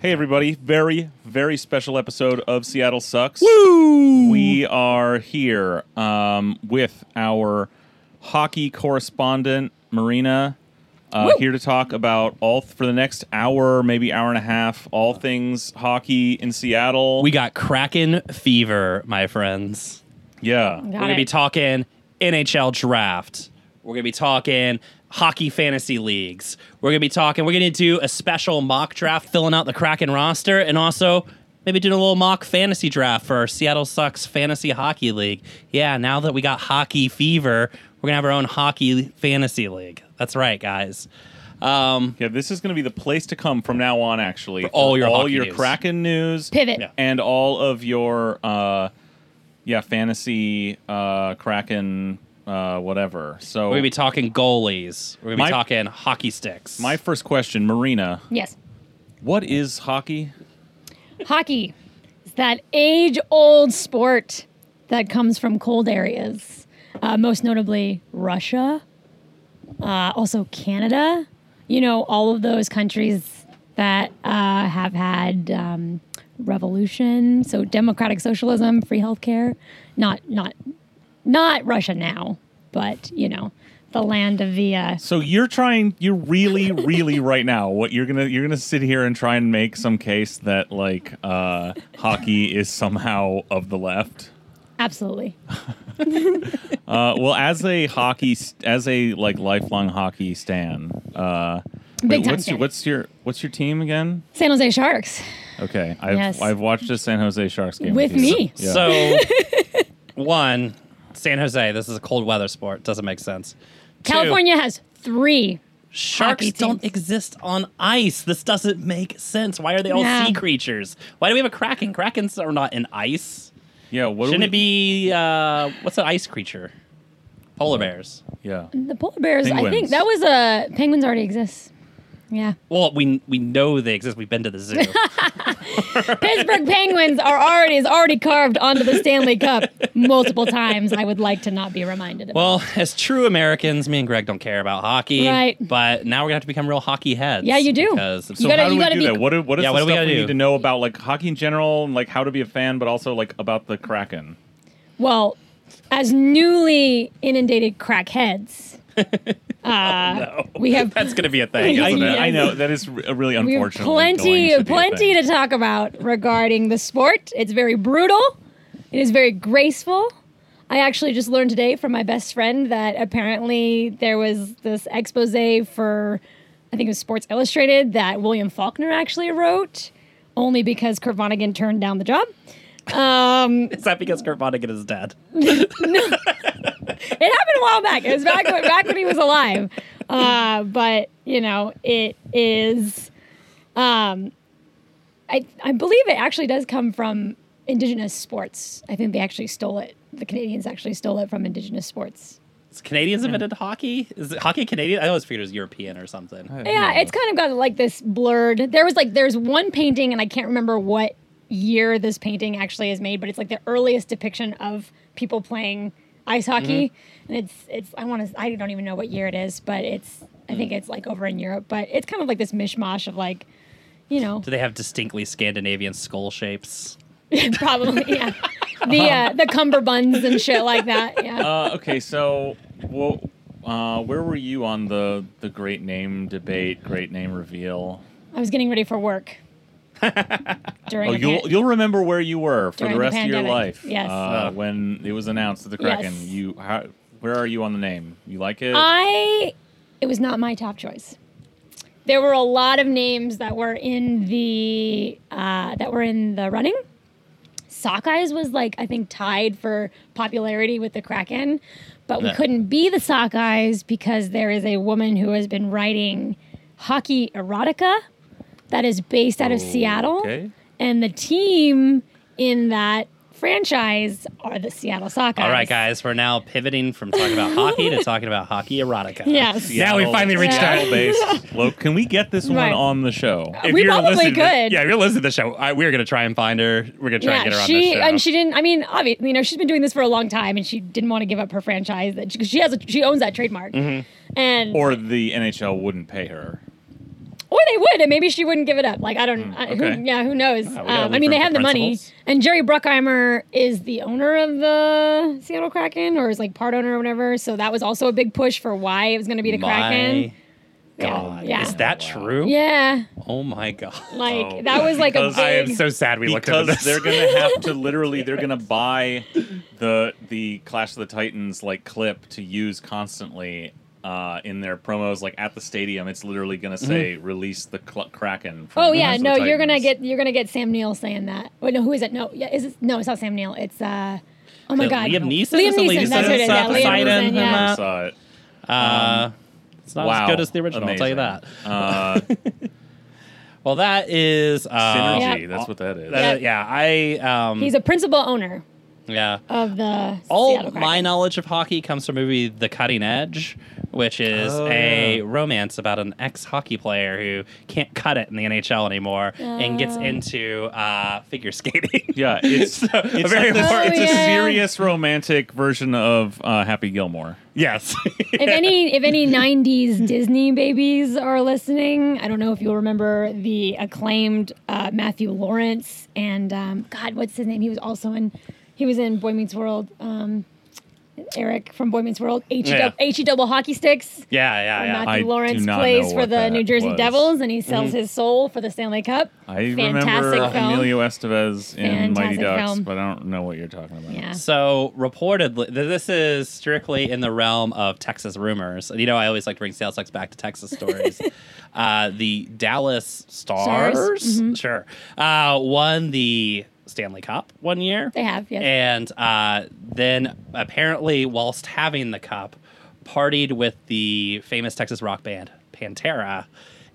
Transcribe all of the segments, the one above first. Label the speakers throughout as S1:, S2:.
S1: Hey, everybody. Very, very special episode of Seattle Sucks. Woo! We are here um, with our hockey correspondent, Marina, uh, here to talk about all for the next hour, maybe hour and a half, all things hockey in Seattle.
S2: We got Kraken fever, my friends.
S1: yeah.
S2: We're going to be talking NHL draft. We're going to be talking hockey fantasy leagues. We're going to be talking, we're going to do a special mock draft filling out the Kraken roster and also maybe doing a little mock fantasy draft for our Seattle Sucks Fantasy Hockey League. Yeah, now that we got hockey fever, we're going to have our own hockey fantasy league. That's right, guys. Um,
S1: Yeah, this is going to be the place to come from now on, actually. For
S2: all your
S1: all your
S2: news.
S1: Kraken news.
S3: Pivot.
S2: Yeah.
S1: and all of your uh yeah fantasy uh kraken uh whatever so
S2: we're going to be talking goalies. We're going to
S1: My-
S2: be talking hockey sticks.
S1: my first question marina
S3: Yes.
S1: what is hockey
S3: Hockey is that age old sport that comes from cold areas, uh, most notably Russia, uh, also Canada. You know, all of those countries that uh, have had um, revolution, so democratic socialism, free healthcare. Not, not, not Russia now, but you know, the land of the. Uh,
S1: so you're trying you're really really right now what you're gonna you're gonna sit here and try and make some case that like uh hockey is somehow of the left
S3: absolutely.
S1: uh well as a hockey as a like lifelong hockey stan uh
S3: Big
S1: wait,
S3: time
S1: what's your what's your what's your team again
S3: San Jose Sharks.
S1: Okay, I've
S3: Yes.
S1: I've watched a San Jose Sharks game
S3: With
S1: you.
S3: me.
S1: Yeah.
S2: So, one, San Jose. This is a cold weather sport. Doesn't make sense. Two,
S3: California has three.
S2: sharks
S3: hockey
S2: don't exist on ice. This doesn't make sense. Why are they all
S3: No.
S2: sea creatures? Why do we have a kraken? Krakens are not in ice.
S1: yeah, what
S2: Shouldn't
S1: we,
S2: it be uh, what's an ice creature? Polar bears.
S1: Yeah,
S3: The polar bears. I
S1: Penguins.
S3: think that was a penguins already exist. Yeah,
S2: Well, we we know they exist. We've been to the zoo.
S3: Pittsburgh Penguins are already is already carved onto the Stanley Cup multiple times. I would like to not be reminded of.
S2: well, as true Americans, me and Greg don't care about hockey.
S3: Right.
S2: But now we're gonna have to become real hockey heads.
S3: Yeah, you do.
S2: Because
S3: You
S1: So
S3: gotta-
S1: how do we
S3: gotta
S1: do
S3: be-
S1: that? What, do- what is
S2: Yeah,
S1: the
S2: what do we
S1: we
S2: do?
S1: need to know about like hockey in general and like how to be a fan, but also like about the Kraken?
S3: well, as newly inundated crackheads,
S2: no.
S3: we have
S2: That's gonna be a thing,
S1: I,
S2: isn't it?
S1: I know that is re- really
S3: we have
S1: unfortunate.
S3: plenty plenty to talk about regarding the sport. It's very brutal. It is very graceful. I actually just learned today from my best friend that apparently there was this expose for, I think it was Sports Illustrated, that William Faulkner actually wrote, only because Kurt Vonnegut turned down the job. Um,
S2: Is that because Kurt Vonnegut is dead?
S3: It happened a while back. It was back when, back when he was alive. Uh, but you know, it is. Um, I I believe it actually does come from indigenous sports. I think they actually stole it. The Canadians actually stole it from indigenous sports.
S2: Is Canadians invented hockey? Is it hockey Canadian? I always figured it was European or something.
S3: Yeah, it's kind of got like this blurred. There was like there's one painting, and I can't remember what year this painting actually is made, but it's like the earliest depiction of people playing ice hockey, and it's it's I want to I don't even know what year it is, but it's I think it's like over in Europe, but it's kind of like this mishmash of like, you know,
S2: Do they have distinctly Scandinavian skull shapes?
S3: probably yeah, the uh, the cummerbunds and shit like that. Yeah,
S1: Uh, okay, so well, uh, where were you on the the great name debate, great name reveal?
S3: I was getting ready for work. During
S1: Oh,
S3: a
S1: you'll
S3: pan-
S1: you'll remember where you were for
S3: During
S1: the
S3: the
S1: rest of your life.
S3: yes.
S1: Uh,
S2: Oh.
S1: when it was announced that the
S3: Yes.
S1: Kraken. You how, where are you on the name? You like it?
S3: I it was not my top choice. There were a lot of names that were in the uh, that were in the running. Sockeyes was like I think tied for popularity with the Kraken, but we
S2: Yeah.
S3: couldn't be the Sockeyes because there is a woman who has been writing hockey erotica that is based out of Seattle,
S1: Okay.
S3: and the team in that franchise are the Seattle Sockeyes.
S2: All right, guys, we're now pivoting from talking about hockey to talking about hockey erotica.
S3: Yes.
S2: Now we finally reached
S3: Yeah.
S2: our
S1: based. Look, can we get this one
S3: Right.
S1: on the show?
S2: If
S3: We
S2: you're
S3: probably
S2: listening to- yeah, if you're listening to the show, I, we're going to try and find her. We're going to try and get her on the show.
S3: and she didn't. I mean, obviously, you know, she's been doing this for a long time, and she didn't want to give up her franchise. That she, 'cause she has, a, she owns that trademark,
S2: Mm-hmm.
S3: and
S1: Or the NHL wouldn't pay her.
S3: Or they would, and maybe she wouldn't give it up. Like I don't, I,
S1: okay.
S3: who, yeah, who knows?
S2: we gotta
S3: Um, I mean, they have the money, and Jerry Bruckheimer is the owner of the Seattle Kraken, or is like part owner or whatever. So that was also a big push for why it was going to be the Kraken.
S2: My God,
S3: Yeah,
S2: is that true?
S3: yeah,
S2: Oh my God.
S3: like
S1: Oh.
S3: that was like a big.
S2: I am so sad we looked into
S1: because
S2: this.
S1: they're gonna have to literally they're gonna buy the the Clash of the Titans like clip to use constantly uh, in their promos like at the stadium. It's literally gonna say release the cl- Kraken. From
S3: Oh yeah,
S1: of the
S3: no, you're gonna get you're gonna get Sam Neill saying that. Wait, no, who is it? No, yeah, is it? No, it's not Sam Neill. It's uh, oh my
S2: Is
S3: god,
S2: Liam Neeson?
S3: Liam
S2: Is it
S3: Neeson.
S2: Liam
S3: That's what it is. Yeah, Liam Neeson.
S2: and
S3: Yeah.
S2: that?
S1: saw it.
S2: Uh, it's not
S1: wow,
S2: as good as the original. I'll tell you that.
S1: Uh,
S2: Well, that is uh,
S1: synergy.
S3: Yeah.
S1: That's what that is.
S2: that- yeah, I um,
S3: He's a principal owner
S2: yeah.
S3: of the
S2: All
S3: Seattle Kraken.
S2: my knowledge of hockey comes from the movie The Cutting Edge, which is
S1: Oh,
S2: a
S1: yeah.
S2: romance about an ex hockey player who can't cut it in the NHL anymore and gets
S3: Oh.
S2: into uh, figure skating.
S1: Yeah, it's
S2: So, a
S1: it's,
S2: very
S1: like this-
S3: important-
S1: it's a
S3: Oh,
S1: serious romantic version of uh, Happy Gilmore.
S2: yes.
S3: if any if any 90s Disney babies are listening, I don't know if you'll remember the acclaimed uh, Matthew Lawrence and um, God, what's his name? He was also in he was in Boy Meets World. Um, Eric from Boy Meets World, HE,
S2: Yeah.
S3: HE double hockey sticks.
S2: yeah, yeah,
S3: where
S2: yeah.
S1: I
S3: Matthew
S1: do
S3: Lawrence
S1: not
S3: plays
S1: know
S3: for
S1: what
S3: the New Jersey
S1: was.
S3: Devils, and he sells
S2: Mm-hmm.
S3: his soul for the Stanley Cup.
S1: I
S3: Fantastic
S1: remember
S3: film.
S1: Emilio Estevez in Mighty Ducks,
S3: film.
S1: but I don't know what you're talking about.
S3: Yeah.
S2: So reportedly, this is strictly in the realm of Texas rumors. You know, I always like to bring sales tax back to Texas stories. uh, the Dallas Stars,
S3: Stars? Mm-hmm.
S2: sure, uh, won the Stanley Cup one year.
S3: They have, yes.
S2: And uh, then apparently, whilst having the cup, partied with the famous Texas rock band Pantera.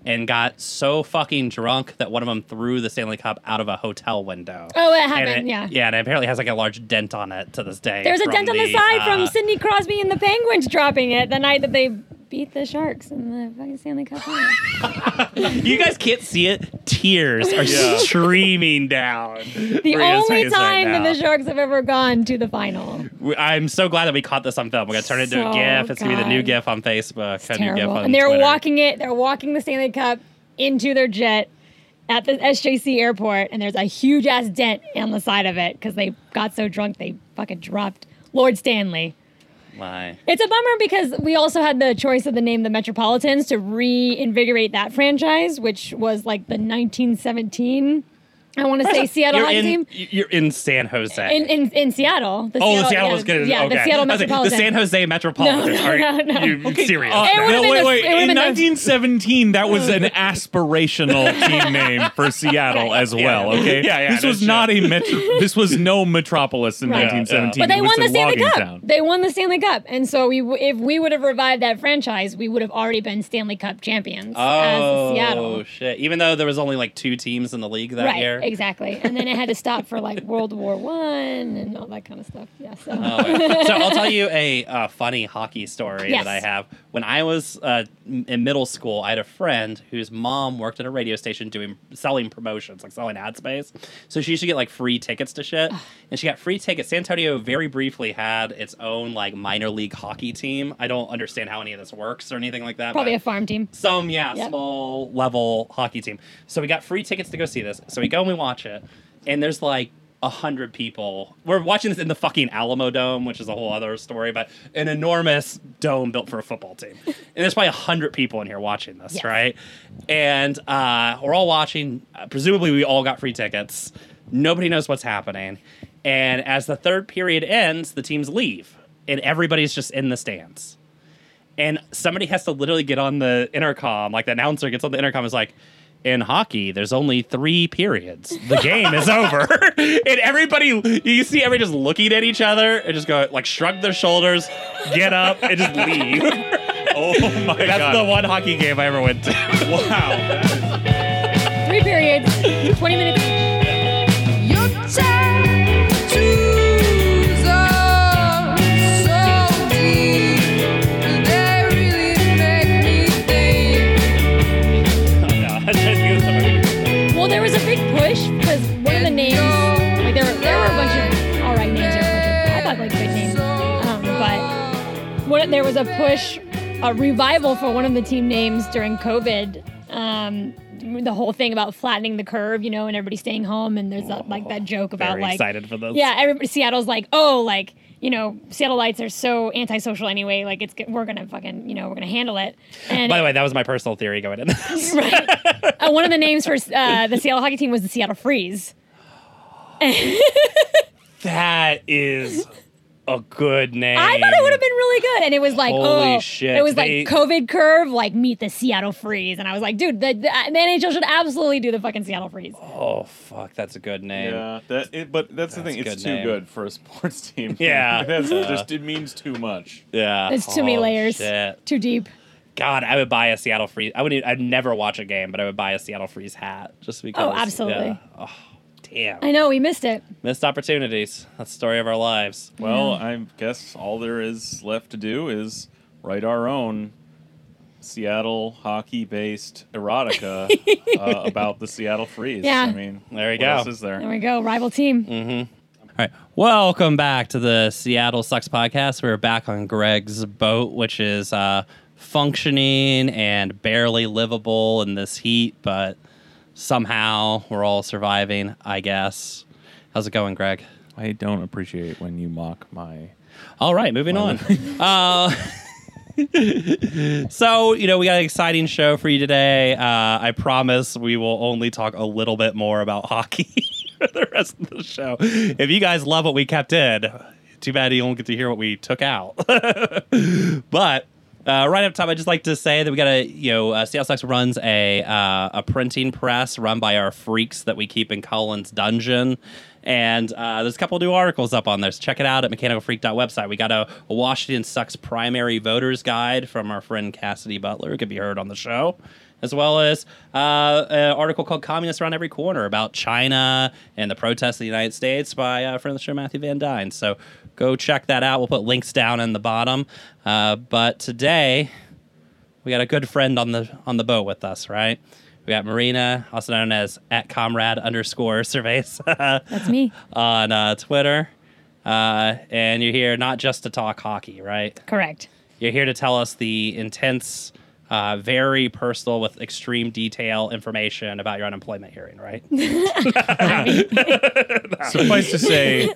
S2: And got so fucking drunk that one of them threw the Stanley Cup out of a hotel window.
S3: Oh, it happened, yeah.
S2: Yeah, and it apparently has like a large dent on it to this day.
S3: There's a dent on the side
S2: uh,
S3: from Sidney Crosby and the Penguins dropping it the night that they beat the Sharks in the fucking Stanley Cup final.
S2: You guys can't see it. Tears are
S1: Yeah.
S2: streaming down.
S3: The only
S2: face right
S3: time that the Sharks have ever gone to the final.
S2: We- I'm so glad that we caught this on film. We're gonna turn it into a GIF. It's gonna be the new GIF on Facebook.
S3: It's
S2: a new GIF
S3: terrible.
S2: on
S3: And they were
S2: Twitter.
S3: walking it. They're walking the Stanley Cup into their jet at the SJC airport, and there's a huge ass dent on the side of it because they got so drunk they fucking dropped Lord Stanley.
S2: Why?
S3: It's a bummer because we also had the choice of the name the Metropolitans to reinvigorate that franchise, which was like the 1917. I want to say Seattle
S2: You're
S3: hockey
S2: in,
S3: team
S2: you're in San Jose.
S3: in, in in Seattle. The
S2: oh, the Seattle
S3: yeah,
S2: was good.
S3: Yeah,
S2: okay.
S3: the Seattle
S2: I was like, The San Jose Metropolitan.
S3: No, no,
S2: Are
S3: no, no.
S2: you
S1: Okay,
S2: serious?
S1: uh,
S3: It
S1: no,
S3: been
S1: wait,
S3: the-
S1: wait.
S3: it
S1: In
S3: been the-
S1: 1917, that was an aspirational team name for Seattle as well.
S2: Yeah.
S1: Okay,
S2: Yeah, yeah,
S1: This was
S2: shit.
S1: not a metro. This was no metropolis in
S3: Right.
S1: 1917.
S3: But they won the Stanley Cup.
S1: town.
S3: They won the Stanley Cup, and so we, if we would have revived that franchise, we would have already been Stanley Cup champions
S2: Oh
S3: Seattle.
S2: Oh shit! Even though there was only like two teams in the league that
S3: right,
S2: year.
S3: Exactly. And then it had to stop for like World War One and all that kind of stuff. Yeah. So.
S2: Oh, so I'll tell you a uh, funny hockey story
S3: Yes.
S2: that I have. When I was uh, in middle school, I had a friend whose mom worked at a radio station doing selling promotions, like selling ad space. So she used to get like free tickets to shit, and she got free tickets. San Antonio very briefly had its own like minor league hockey team. I don't understand how any of this works or anything like that.
S3: Probably a farm team.
S2: some yeah
S3: Yep.
S2: small level hockey team so we got free tickets to go see this so we go and we watch it and there's like a hundred people. We're watching this in the fucking alamo dome which is a whole other story but an enormous dome built for a football team. And there's probably a hundred people in here watching this
S3: Yes.
S2: right? And uh, we're all watching. Uh, presumably we all got free tickets. Nobody knows what's happening. And as the third period ends the teams leave and everybody's just in the stands. And somebody has to literally get on the intercom, like the announcer gets on the intercom, is like, in hockey, there's only three periods. The game is over. and everybody, you see everybody just looking at each other and just go, like, shrug their shoulders, get up, and just leave.
S1: Oh my god.
S2: That's
S1: god!
S2: the one hockey game I ever went to.
S1: wow.
S3: Three periods, 20 minutes.
S4: Your tattoos
S3: there was a push, a revival for one of the team names during COVID. Um, the whole thing about flattening the curve, you know, and everybody staying home, and there's that, like that joke about
S2: Very
S3: like
S2: excited for this.
S3: yeah, everybody Seattle's like, oh, like you know, Seattleites are so antisocial anyway. Like it's we're gonna fucking you know we're gonna handle it. And
S2: By the way, that was my personal theory going in. this.
S3: right, uh, one of the names for uh, the Seattle hockey team was the Seattle Freeze.
S2: that is a good name.
S3: I thought it would have been really good, and it was like,
S2: Holy
S3: oh,
S2: shit,
S3: it was
S2: they-
S3: like COVID curve, like meet the Seattle Freeze, and I was like, dude, the, the, uh, the NHL should absolutely do the fucking Seattle Freeze.
S2: Oh fuck, that's a good name.
S1: Yeah, that. It, but that's, the thing. It's too
S2: name.
S1: good for a sports team.
S2: Yeah.
S1: that's
S2: Yeah.
S1: just it means too much.
S2: Yeah.
S3: There's too many
S2: Oh,
S3: layers,
S2: shit.
S3: too deep.
S2: God, I would buy a Seattle Freeze. I wouldn't. I'd never watch a game, but I would buy a Seattle Freeze hat just oh, because.
S3: Oh, absolutely.
S2: yeah. Oh, damn.
S3: I know we missed it.
S2: Missed opportunities. That's the story of our lives.
S1: Well, I guess all there is left to do is write our own Seattle hockey-based erotica uh, about the Seattle Freeze.
S3: Yeah.
S1: I mean,
S2: There you
S1: what
S2: go.
S1: Else is
S3: There
S1: there?
S3: we go, rival team.
S2: Mm. All right. Welcome back to the Seattle Sucks podcast. We're back on Greg's boat, which is uh, functioning and barely livable in this heat, but somehow we're all surviving, I guess. How's it going, Greg?
S1: I don't appreciate when you mock my.
S2: All right, moving on. uh, so, you know, we got an exciting show for you today. Uh, I promise we will only talk a little bit more about hockey for the rest of the show. If you guys love what we kept in, too bad you don't get to hear what we took out. but uh, right up top, I'd just like to say that we got a, you know, uh, Seattle Sucks runs a uh, a printing press run by our freaks that we keep in Cullen's dungeon. And uh, there's a couple new articles up on there. So check it out at mechanicalfreak.website. We got a, a Washington Sucks primary voters guide from our friend Cassidy Butler, who could be heard on the show, as well as uh, an article called Communists Around Every Corner about China and the protests in the United States by uh, friend of the show, Matthew Van Dyne. So go check that out. We'll put links down in the bottom. Uh, but today, we got a good friend on the on the boat with us, right? We got Marina, also known as at comrade underscore surveys
S3: That's me.
S2: on uh, Twitter. Uh, and you're here not just to talk hockey, right?
S3: Correct.
S2: You're here to tell us the intense, uh, very personal, with extreme detail information about your unemployment hearing, right?
S1: Suffice to say,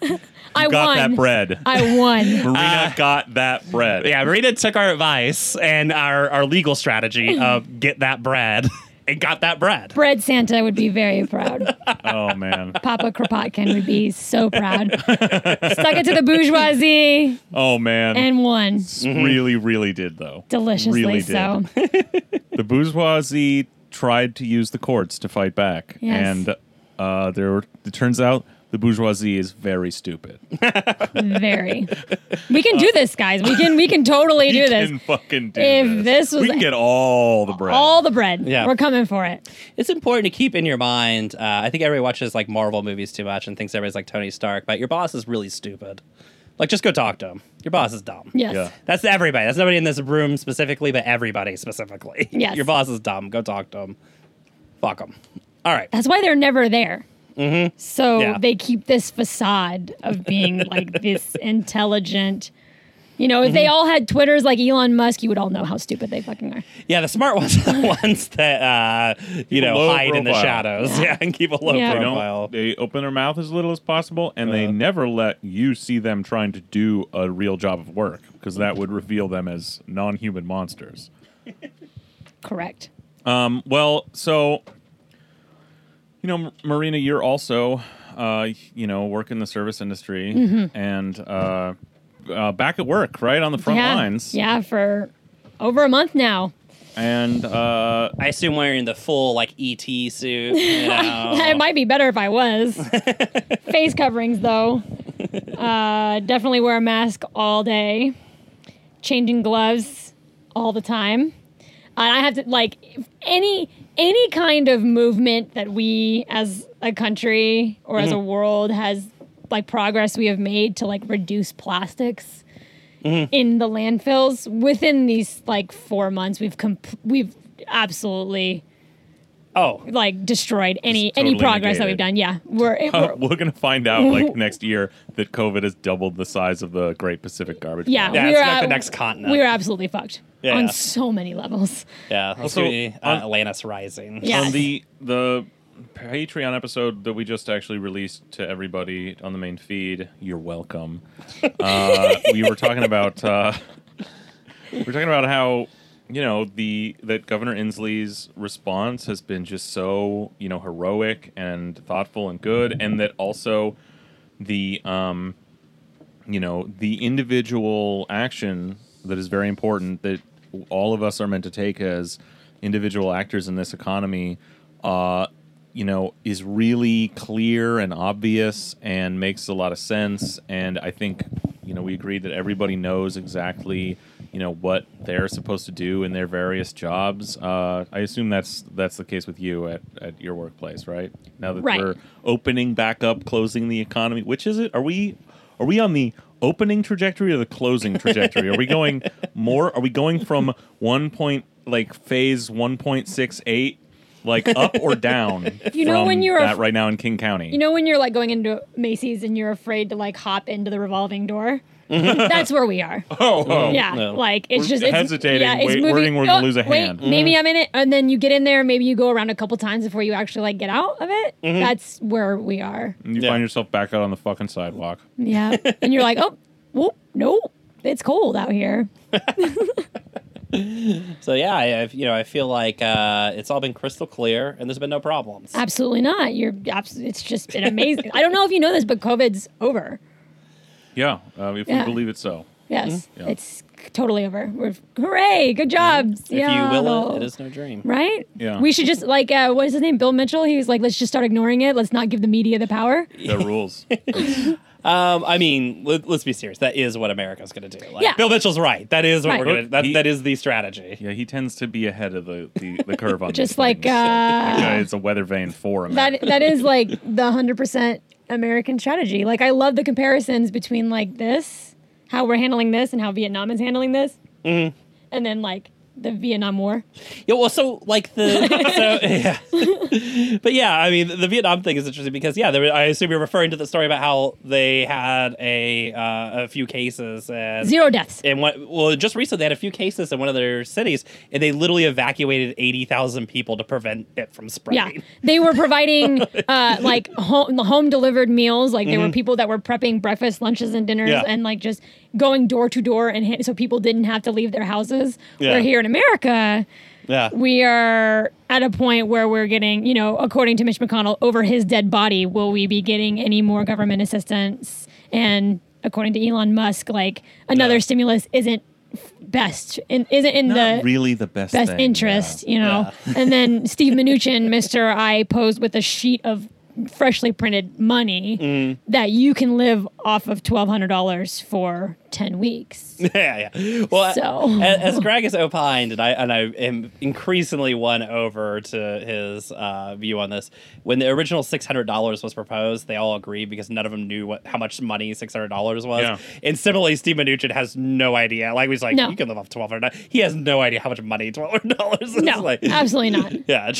S3: I
S1: got
S3: won.
S1: that bread.
S3: I won.
S1: Marina got that bread.
S2: yeah, Marina took our advice and our, our legal strategy of get that bread and got that bread.
S3: Bread Santa would be very proud.
S1: Oh man.
S3: Papa Kropotkin would be so proud. Stuck it to the bourgeoisie
S1: Oh man.
S3: and won.
S1: really, really did though.
S3: Deliciously
S1: Really
S3: so.
S1: the bourgeoisie tried to use the courts to fight back,
S3: Yes.
S1: and uh, there were, it turns out the bourgeoisie is very stupid.
S3: Very. We can do this, guys. We can we can totally do
S1: We
S3: this.
S1: can fucking do
S3: If this was-
S1: we can get all the bread.
S3: All the bread.
S2: Yeah.
S3: We're coming for it.
S2: It's important to keep in your mind. Uh, I think everybody watches like Marvel movies too much and thinks everybody's like Tony Stark, but your boss is really stupid. Like, just go talk to him. Your boss is dumb.
S3: Yes.
S1: Yeah.
S2: That's everybody. That's nobody in this room specifically, but everybody specifically.
S3: Yes.
S2: Your boss is dumb. Go talk to him. Fuck him. All right.
S3: That's why they're never there. So
S2: Mm-hmm. Yeah.
S3: they keep this facade of being like this intelligent. You know, if
S2: Mm-hmm.
S3: they all had Twitters like Elon Musk, you would all know how stupid they fucking are.
S2: Yeah, the smart ones are the ones that, uh, you know,
S1: low
S2: hide in the shadows. Yeah, and keep a low
S3: Yeah.
S1: they,
S2: profile.
S1: don't, they open their mouth as little as possible, and they
S2: Uh.
S1: never let you see them trying to do a real job of work because that would reveal them as non-human monsters.
S3: Correct.
S1: Um, well, so you know, M- Marina, you're also uh, you know work in the service industry
S3: Mm-hmm.
S1: and uh, uh, back at work, right on the front
S3: yeah.
S1: lines.
S3: Yeah, for over a month now.
S1: And uh,
S2: I assume wearing the full, like, ET suit. You know?
S3: it might be better if I was. Face coverings, though. Uh, definitely wear a mask all day. Changing gloves all the time. And I have to like any any kind of movement that we as a country or as a mm-hmm. world has like progress we have made to like reduce plastics mm-hmm. in the landfills within these like four months we've comp- we've absolutely
S2: Oh,
S3: like destroyed any
S1: Just
S3: any
S1: totally
S3: progress that we've done. Yeah, we're, it-
S1: Uh,
S3: we're
S1: we're gonna find out like next year that COVID has doubled the size of the Great Pacific Garbage.
S3: yeah,
S1: Patch.
S2: Yeah,
S3: we
S2: it's
S3: were
S2: like the next continent.
S3: we're absolutely fucked
S2: Yeah.
S3: on so many levels.
S2: yeah. Let's
S1: Also,
S2: do, uh,
S1: on-
S2: Atlantis Rising.
S3: Yeah.
S1: On the the Patreon episode that we just actually released to everybody on the main feed, you're welcome. Uh, we were talking about uh, we were talking about how you know the that Governor Inslee's response has been just so you know heroic and thoughtful and good, and that also the um you know the individual action that is very important that all of us are meant to take as individual actors in this economy uh you know is really clear and obvious and makes a lot of sense. And i think you know we agreed that everybody knows exactly you know what they're supposed to do in their various jobs uh i assume that's that's the case with you at at your workplace right now that
S3: Right.
S1: we're opening back up closing the economy which is it are we are we on the opening trajectory or the closing trajectory? Are we going more? Are we going from one point like phase one point six eight, like up or down?
S3: You know when you're a-
S1: that right now in King County.
S3: You know when you're like going into Macy's and you're afraid to like hop into the revolving door.
S1: Mm-hmm.
S3: That's where we are.
S1: oh, oh.
S3: Yeah,
S2: No.
S3: like it's
S1: We're
S3: just it's,
S1: hesitating,
S3: Yeah, it's
S1: wait-
S3: moving.
S1: worrying we're gonna
S3: oh,
S1: lose a
S3: wait,
S1: hand.
S3: Maybe
S2: Mm-hmm.
S3: I'm in it, and then you get in there. Maybe you go around a couple times before you actually like get out of it.
S2: Mm-hmm.
S3: That's where we are.
S1: And you
S2: Yeah.
S1: find yourself back out on the fucking sidewalk.
S3: Yeah, and you're like, oh, whoop, no, it's cold out here.
S2: So yeah, I, I've- you know, I feel like uh, it's all been crystal clear, and there's been no problems.
S3: Absolutely not. You're absolutely. It's just been amazing. I don't know if you know this, but COVID's over.
S1: Yeah, uh, if
S3: Yeah.
S1: we believe it so.
S3: Yes,
S1: Yeah.
S3: it's totally over. We're hooray! Good job.
S2: If you will it, it is no dream.
S3: Right?
S1: Yeah.
S3: We should just like uh, what is his name? Bill Mitchell. He was like, let's just start ignoring it. Let's not give the media the power.
S1: The rules.
S2: Um, I mean, let, us be serious. That is what America's going to do. Like,
S3: Yeah.
S2: Bill Mitchell's right. That is what
S3: Right.
S2: we're going to. That,
S1: He-
S2: that is the strategy.
S1: yeah, he tends to be ahead of the, the, the curve on
S3: Just like
S1: things. that
S3: uh,
S1: guy is a weather vane for him.
S3: that. That is like the hundred percent American strategy. Like I love the comparisons between like this, how we're handling this, and how Vietnam is handling this,
S2: Mm-hmm.
S3: and then like the Vietnam War.
S2: Yeah, well, so like the so yeah, but yeah, I mean, the Vietnam thing is interesting because yeah, there, I assume you're referring to the story about how they had a uh, a few cases and
S3: Zero deaths.
S2: and what well just recently they had a few cases in one of their cities and they literally evacuated 80,000 people to prevent it from spreading.
S3: Yeah, they were providing uh, like home home delivered meals. Like there were people that were prepping breakfast, lunches, and dinners,
S2: Mm-hmm. Yeah.
S3: and like just going door to door, and so people didn't have to leave their houses.
S2: Yeah.
S3: Where here in America,
S2: Yeah.
S3: we are at a point where we're getting, you know, according to Mitch McConnell, over his dead body, will we be getting any more government assistance? And according to Elon Musk, like another
S2: Yeah.
S3: stimulus isn't best, in, isn't in
S1: Not
S3: the
S1: really the best
S3: best
S1: thing,
S3: interest, you know. and then Steve Mnuchin, Mister I, posed with a sheet of freshly printed money
S2: Mm.
S3: that you can live off of twelve hundred dollars for ten weeks.
S2: yeah, yeah. Well,
S3: So-
S2: a- as, Greg has opined, and I and I am increasingly won over to his uh, view on this. When the original six hundred dollars was proposed, they all agreed because none of them knew what how much money six hundred dollars was.
S1: Yeah.
S2: And similarly, Steve Mnuchin has no idea. Like he's like,
S3: No.
S2: you can live off twelve hundred. He has no idea how much money twelve hundred dollars is.
S3: No,
S2: like,
S3: absolutely not.
S2: Yeah,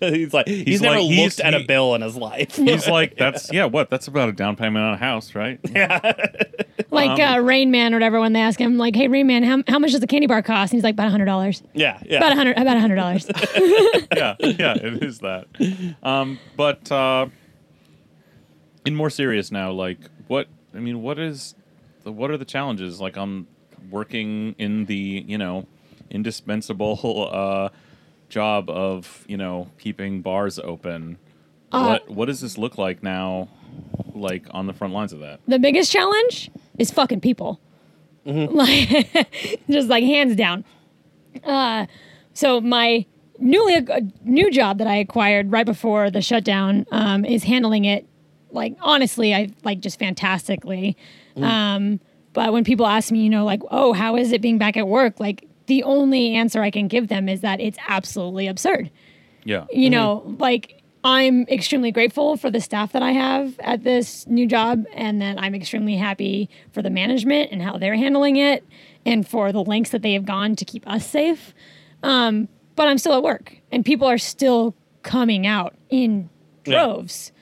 S2: he's like he's, never
S1: like- he's-
S2: looked at a
S1: he-
S2: bill in his life.
S1: He's like, that's yeah, what? That's about a down payment on a house, right? Yeah.
S3: Like
S1: Um,
S3: uh, Rain Man or whatever. When they ask him, like, "Hey, Rain Man, how, how much does a candy bar cost?" And he's like, "About hundred dollars.
S2: yeah, yeah.
S3: About a hundred. About a hundred dollars."
S1: yeah, yeah, it is that. Um, but uh, in more serious now, like what I mean, what is the what are the challenges? Like I'm working in the you know indispensable uh, job of you know keeping bars open.
S3: Uh,
S1: what what does this look like now? Like on the front lines of that.
S3: the biggest challenge is fucking people. Like, just like hands down. Uh, so my newly uh, new job that I acquired right before the shutdown um, is handling it like honestly, I like just fantastically. Um, but when people ask me, you know, like, oh, how is it being back at work? Like the only answer I can give them is that it's absolutely absurd
S1: Yeah.
S3: you know, like I'm extremely grateful for the staff that I have at this new job, and that I'm extremely happy for the management and how they're handling it, and for the lengths that they have gone to keep us safe. Um, but I'm still at work, and people are still coming out in
S2: Yeah.
S3: droves.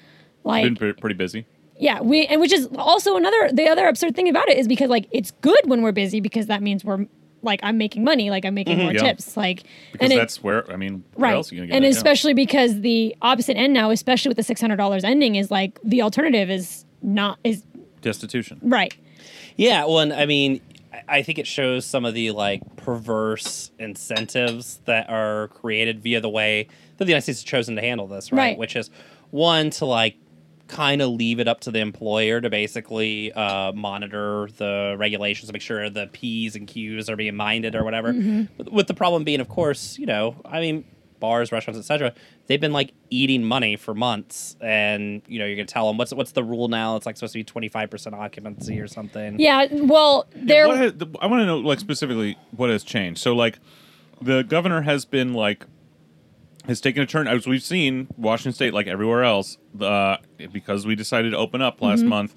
S3: Like
S1: Been pre- pretty busy.
S3: yeah, we and which is also another the other absurd thing about it is because like it's good when we're busy because that means we're like I'm making money, like I'm making more
S1: Mm-hmm. Yeah.
S3: tips, like
S1: Because
S3: and it-
S1: that's where I mean, where
S3: right,
S1: else are you gonna get
S3: and
S1: it? Yeah.
S3: especially because the opposite end now, especially with the six hundred dollars ending, is like the alternative is not is
S1: destitution.
S3: right.
S2: Yeah, well, and I mean, I- I think it shows some of the like perverse incentives that are created via the way that the United States has chosen to handle this, right?
S3: Right.
S2: Which is one to like kind of leave it up to the employer to basically uh, monitor the regulations to make sure the P's and Q's are being minded or whatever. With, with the problem being, of course, you know, I mean, bars, restaurants, etc. They've been like eating money for months, and you know, you're gonna tell them what's what's the rule now? It's like supposed to be 25 percent occupancy or something.
S3: Yeah, well, there.
S1: What has, I want to know, like specifically, what has changed. So, like, the governor has been like has taken a turn as we've seen Washington State, like everywhere else, uh, because we decided to open up
S3: Mm-hmm.
S1: last month.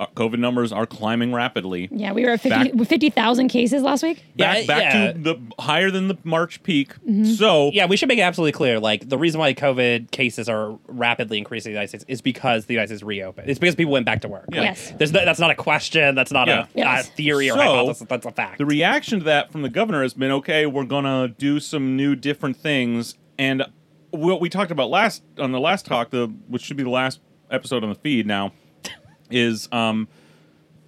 S1: Uh, COVID numbers are climbing rapidly.
S3: yeah, we were at 50
S1: Back-
S3: 50,000 cases last week.
S1: Back,
S2: Yeah,
S1: back
S2: yeah.
S1: to the higher than the March peak.
S3: Mm-hmm.
S1: So
S2: Yeah, we should make it absolutely clear. Like the reason why COVID cases are rapidly increasing in the United States is because the United States reopened. It's because people went back to work.
S1: Yeah.
S2: Like,
S3: Yes.
S2: There's no, that's not a question. That's not
S1: Yeah.
S2: a,
S3: Yes.
S2: a theory or
S1: So,
S2: hypothesis. That's a fact.
S1: the reaction to that from the governor has been okay we're gonna do some new different things and what we talked about last on the last talk the which should be the last episode on the feed now is um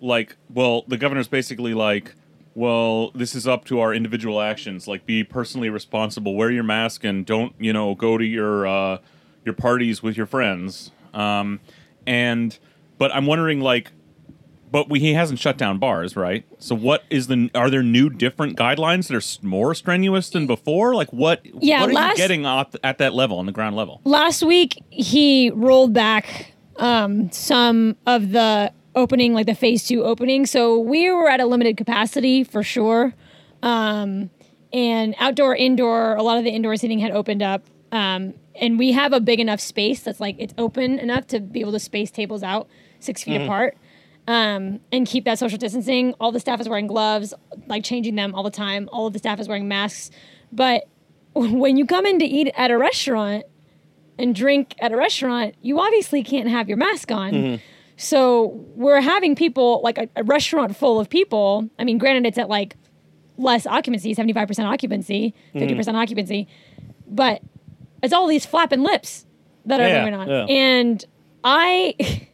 S1: like well the governor's basically like well this is up to our individual actions. Like be personally responsible. Wear your mask and don't you know go to your uh your parties with your friends. Um and but i'm wondering like but we, he hasn't shut down bars, right? So what is the? Are there new, different guidelines that are more strenuous than before? Like what?
S3: Yeah,
S1: what are
S3: last-
S1: you getting at, at that level, on the ground level?
S3: Last week, he rolled back um, some of the opening, like the phase two opening. So we were at a limited capacity for sure. Um, and outdoor, indoor, a lot of the indoor seating had opened up. Um, and we have a big enough space that's like it's open enough to be able to space tables out six feet apart um, and keep that social distancing. All the staff is wearing gloves, like changing them all the time. All of the staff is wearing masks. But when you come in to eat at a restaurant and drink at a restaurant, you obviously can't have your mask on. So we're having people like a, a restaurant full of people. I mean, granted, it's at like less occupancy, 75% occupancy, 50% occupancy, but it's all these flapping lips that are
S2: Yeah,
S3: going on.
S2: yeah.
S3: And I.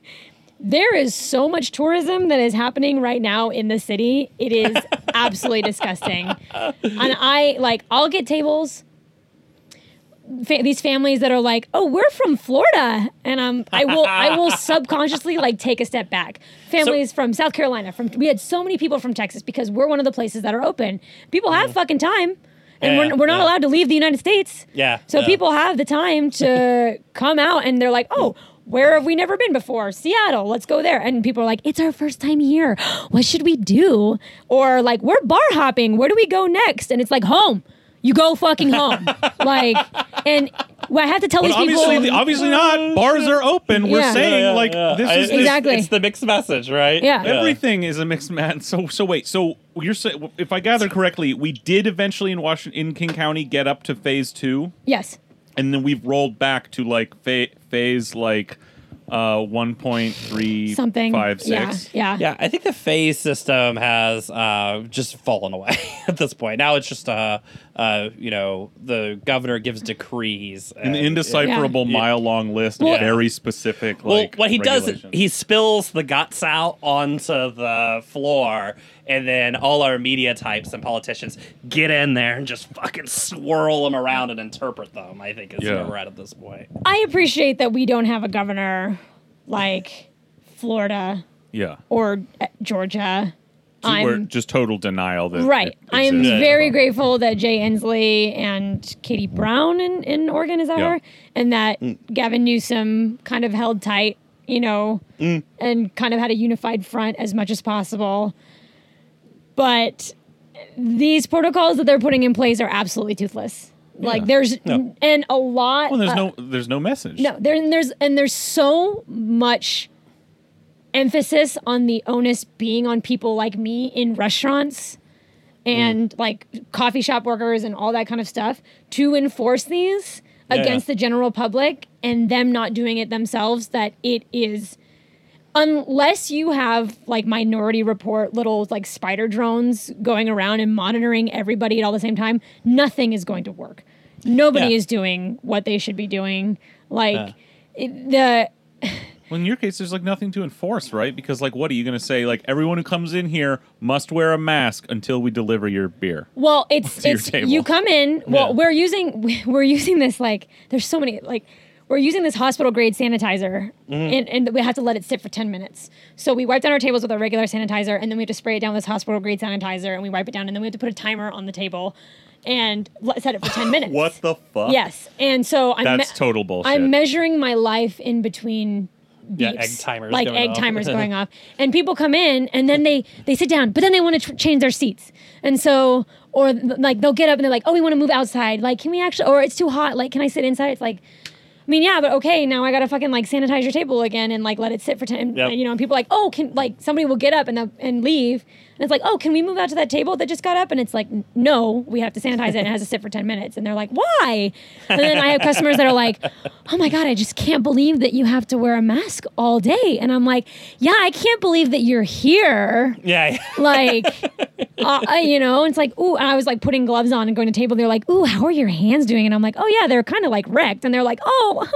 S3: There is so much tourism that is happening right now in the city. It is absolutely disgusting. And I like I'll get tables fa- these families that are like, "Oh, we're from Florida," and um, I will, I will subconsciously like take a step back. Families from South Carolina, from we had so many people from Texas because we're one of the places that are open. People have fucking time, and
S2: Yeah,
S3: we're, we're not
S2: yeah.
S3: allowed to leave the United States.
S2: Yeah,
S3: so
S2: yeah.
S3: people have the time to come out, and they're like, "Oh." Where have we never been before? Seattle, let's go there. And people are like, it's our first time here. What should we do? Or like, we're bar hopping. Where do we go next? And it's like, home. You go fucking home. like, and well, I have to tell
S1: But
S3: these
S1: obviously,
S3: people.
S1: obviously not. Bars are open. We're
S3: Yeah.
S1: saying like this
S2: I-
S1: is
S2: it's-
S3: Exactly.
S2: It's the mixed message, right?
S3: Yeah.
S1: Everything is a mixed match. So, so wait. So you're saying, if I gather correctly, we did eventually in Washington, in King County, get up to phase two,
S3: yes.
S1: And then we've rolled back to like fa- phase like uh one point three
S3: Something.
S1: five
S3: Yeah.
S1: six.
S3: Yeah.
S2: Yeah, I think the phase system has uh, just fallen away at this point. Now it's just, uh, uh, you know, the governor gives decrees.
S1: An
S2: and-
S1: indecipherable
S2: Yeah.
S1: mile long list
S3: Well-
S1: of very specific.
S2: Well,
S1: like,
S2: what he does, is he spills the guts out onto the floor, and then all our media types and politicians get in there and just fucking swirl them around and interpret them. I think is
S1: Yeah.
S2: where we're at at this point.
S3: I appreciate that we don't have a governor like Florida
S1: yeah.
S3: or uh, Georgia.
S1: We're
S3: I'm
S1: just total denial that
S3: right. I am
S1: exists.
S3: very grateful that Jay Inslee and Katie Brown in, in Oregon is that
S1: Yeah.
S3: her, and that Gavin Newsom kind of held tight, you know, and kind of had a unified front as much as possible. But these protocols that they're putting in place are absolutely toothless. Like
S1: Yeah.
S3: there's
S2: No.
S3: and a lot.
S1: Well, there's
S3: uh,
S1: no there's no message.
S3: No, there and there's and there's so much emphasis on the onus being on people like me in restaurants and mm. like coffee shop workers and all that kind of stuff to enforce these.
S2: Yeah,
S3: against
S2: yeah.
S3: the general public and them not doing it themselves that it is unless you have like minority report little like spider drones going around and monitoring everybody at all the same time nothing is going to work nobody
S2: Yeah.
S3: is doing what they should be doing like it, the
S1: Well, in your case, there's like nothing to enforce, right? Because like, what are you going to say? Like, everyone who comes in here must wear a mask until we deliver your beer.
S3: Well, it's it's you come in. Well,
S2: Yeah.
S3: we're using we're using this like there's so many like we're using this hospital grade sanitizer
S2: Mm-hmm.
S3: and, and we have to let it sit for 10 minutes. So we wipe down our tables with our regular sanitizer and then we have to spray it down with this hospital grade sanitizer and we wipe it down and then we have to put a timer on the table and let, set it for 10 minutes.
S1: What the fuck?
S3: Yes. And so I'm
S1: That's total bullshit.
S3: I'm measuring my life in between
S2: Yeah, egg timers
S3: like
S2: going
S3: egg
S2: off.
S3: timers going off, and people come in and then they they sit down, but then they want to tr- change their seats, and so or th- like they'll get up and they're like, oh, we want to move outside, like can we actually, or it's too hot, like can I sit inside? It's like. I mean, yeah, but okay, now I gotta fucking like sanitize your table again and like let it sit for ten.
S2: Yep.
S3: You know, and people are like, oh, can like somebody will get up and and leave, and it's like, oh, can we move out to that table that just got up? And it's like, no, we have to sanitize it and it has to sit for ten minutes. And they're like, why? And then I have customers that are like, oh my god, I just can't believe that you have to wear a mask all day. And I'm like, yeah, I can't believe that you're here
S2: Yeah.
S3: like uh, uh, you know it's like ooh and i was like putting gloves on and going to table they're like ooh how are your hands doing and i'm like oh yeah they're kind of like wrecked and they're like oh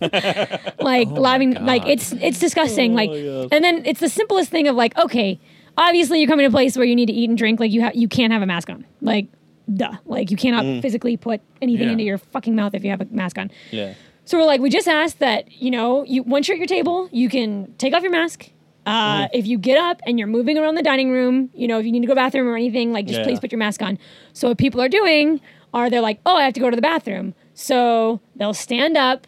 S3: like laughing like it's it's disgusting like
S2: my
S3: and then it's the simplest thing of like okay obviously you're coming to a place where you need to eat and drink like you have you can't have a mask on like duh like you cannot physically put anything
S1: Yeah.
S3: into your fucking mouth if you have a mask on
S2: Yeah.
S3: so we're like, we just asked that, you know, you once you're at your table, you can take off your mask. Uh, If you get up and you're moving around the dining room, you know, if you need to go to the bathroom or anything, like just
S2: Yeah.
S3: please put your mask on. So what people are doing are they're like, oh, I have to go to the bathroom. So they'll stand up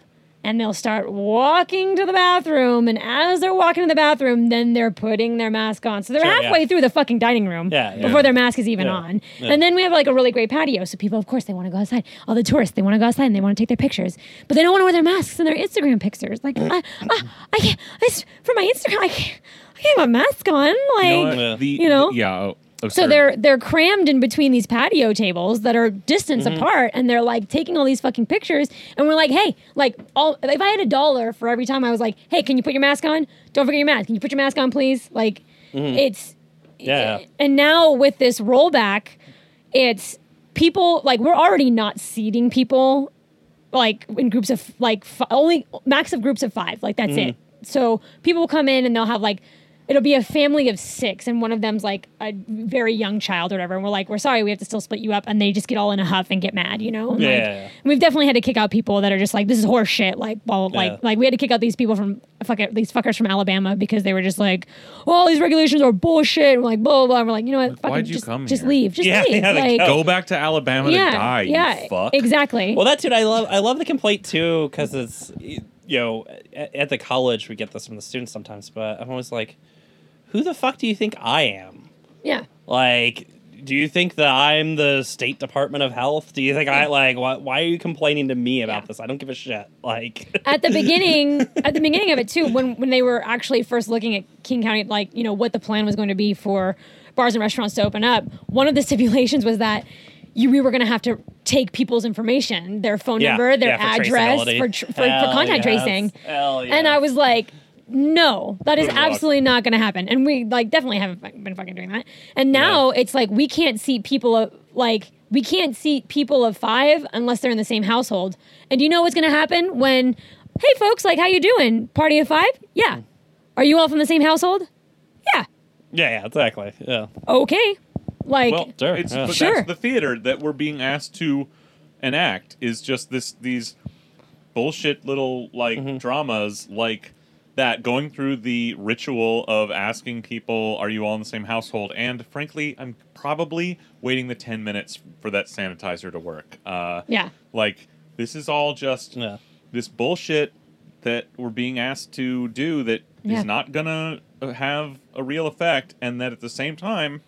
S3: and they'll start walking to the bathroom. And as they're walking to the bathroom, then they're putting their mask on. So they're
S2: Sure,
S3: halfway
S2: yeah.
S3: through the fucking dining room
S2: Yeah, yeah.
S3: before their mask is even
S2: Yeah.
S3: on.
S2: Yeah.
S3: And then we have like a really great patio. So people, of course, they want to go outside. All the tourists, they want to go outside and they want to take their pictures, but they don't want to wear their masks and their Instagram pictures. Like, I, I, I can't, I, s- for my Instagram, I can't, I can't have a mask on. Like,
S1: You know. The,
S3: You know?
S1: yeah. Oh, Oh,
S3: oh,
S1: so
S3: they're they're crammed in between these patio tables that are distance
S2: Mm-hmm.
S3: apart, and they're like taking all these fucking pictures. And we're like, hey, like, all if I had a dollar for every time I was like, hey, can you put your mask on? Don't forget your mask. Can you put your mask on, please? Like, it's
S2: Mm-hmm. Yeah.
S3: and now with this rollback, it's people like we're already not seating people like in groups of like f- only max of groups of five. Like that's it. So people will come in and they'll have like it'll be a family of six, and one of them's like a very young child or whatever. And we're like, we're sorry, we have to still split you up, and they just get all in a huff and get mad, you know? And,
S2: Yeah,
S3: like,
S2: yeah, yeah.
S3: We've definitely had to kick out people that are just like, this is horse shit. Like, well,
S2: Yeah.
S3: like, like we had to kick out these people from fuck it, these fuckers from Alabama because they were just like, oh, all these regulations are bullshit. And we're like, blah blah. blah. And we're like, you know what? Fucking
S1: why'd you
S3: just,
S1: come
S3: just
S1: here?
S3: leave. Just
S2: Yeah,
S3: leave.
S2: yeah,
S3: like,
S2: go.
S1: Go back to Alabama
S3: yeah,
S1: to die.
S3: yeah,
S1: You fuck.
S3: exactly.
S2: Well, that's what I love. I love the complaint too because it's you know at, at the college we get this from the students sometimes, but I'm always like, who the fuck do you think I am?
S3: yeah.
S2: Like, do you think that I'm the State Department of Health? Do you think I like why? Why are you complaining to me about
S3: Yeah.
S2: this? I don't give a shit. Like,
S3: at the beginning at the beginning of it too when when they were actually first looking at king county like you know what the plan was going to be for bars and restaurants to open up one of the stipulations was that you, we were going to have to take people's information their phone
S2: Yeah,
S3: number their
S2: yeah, for
S3: address for, tr- for, for contact
S2: yes.
S3: tracing
S2: Hell
S3: and i was like no that is absolutely not going to happen. And we like definitely haven't fu- been fucking doing that. And now it's like we can't see people of like we can't see people of five unless they're in the same household. And do you know what's going to happen when hey folks like how you doing? Party of five? Yeah. Are you all from the same household? Yeah.
S2: Yeah, yeah, exactly. Yeah.
S3: okay. Like
S1: Well,
S2: Sure,
S1: it's
S2: yeah.
S1: but
S3: Sure.
S1: that's the theater that we're being asked to enact is just this these bullshit little like
S2: Mm-hmm.
S1: dramas like that going through the ritual of asking people are you all in the same household and frankly I'm probably waiting the 10 minutes for that sanitizer to work. Uh
S3: yeah
S1: like this is all just
S2: Yeah.
S1: this bullshit that we're being asked to do that is
S3: Yeah.
S1: not gonna uh, have a real effect, and that at the same time,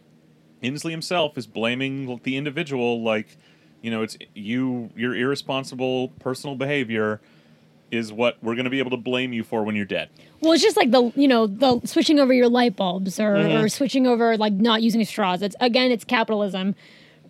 S1: Inslee himself is blaming the individual. Like, you know, it's you, your irresponsible personal behavior is what we're gonna be able to blame you for when you're dead.
S3: Well, it's just like the you know the switching over your light bulbs or,
S2: Mm-hmm.
S3: or switching over like not using straws. It's again, it's capitalism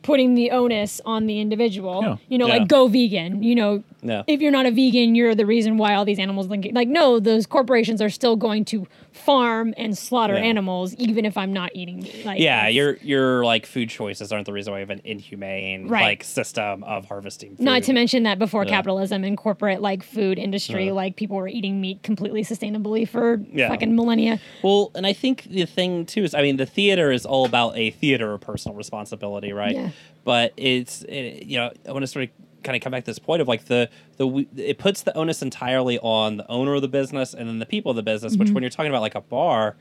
S3: putting the onus on the individual.
S1: Yeah.
S3: You know,
S2: Yeah.
S3: like go vegan. You know,
S2: Yeah.
S3: if you're not a vegan, you're the reason why all these animals link. Like, no, those corporations are still going to farm and slaughter
S2: Yeah.
S3: animals, even if I'm not eating meat. Like,
S2: Yeah, your your like food choices aren't the reason why you have an inhumane
S3: Right.
S2: like system of harvesting. Food.
S3: Not to mention that before
S2: Yeah.
S3: capitalism and corporate like food industry,
S2: Yeah.
S3: like people were eating meat completely sustainably for
S2: Yeah.
S3: fucking millennia.
S2: Well, and I think the thing too is, I mean, the theater is all about a theater of personal responsibility, right? But it's, it, you know, I want to sort of kind of come back to this point of like the the it puts the onus entirely on the owner of the business and then the people of the business. Which mm-hmm. when you're talking about like a bar,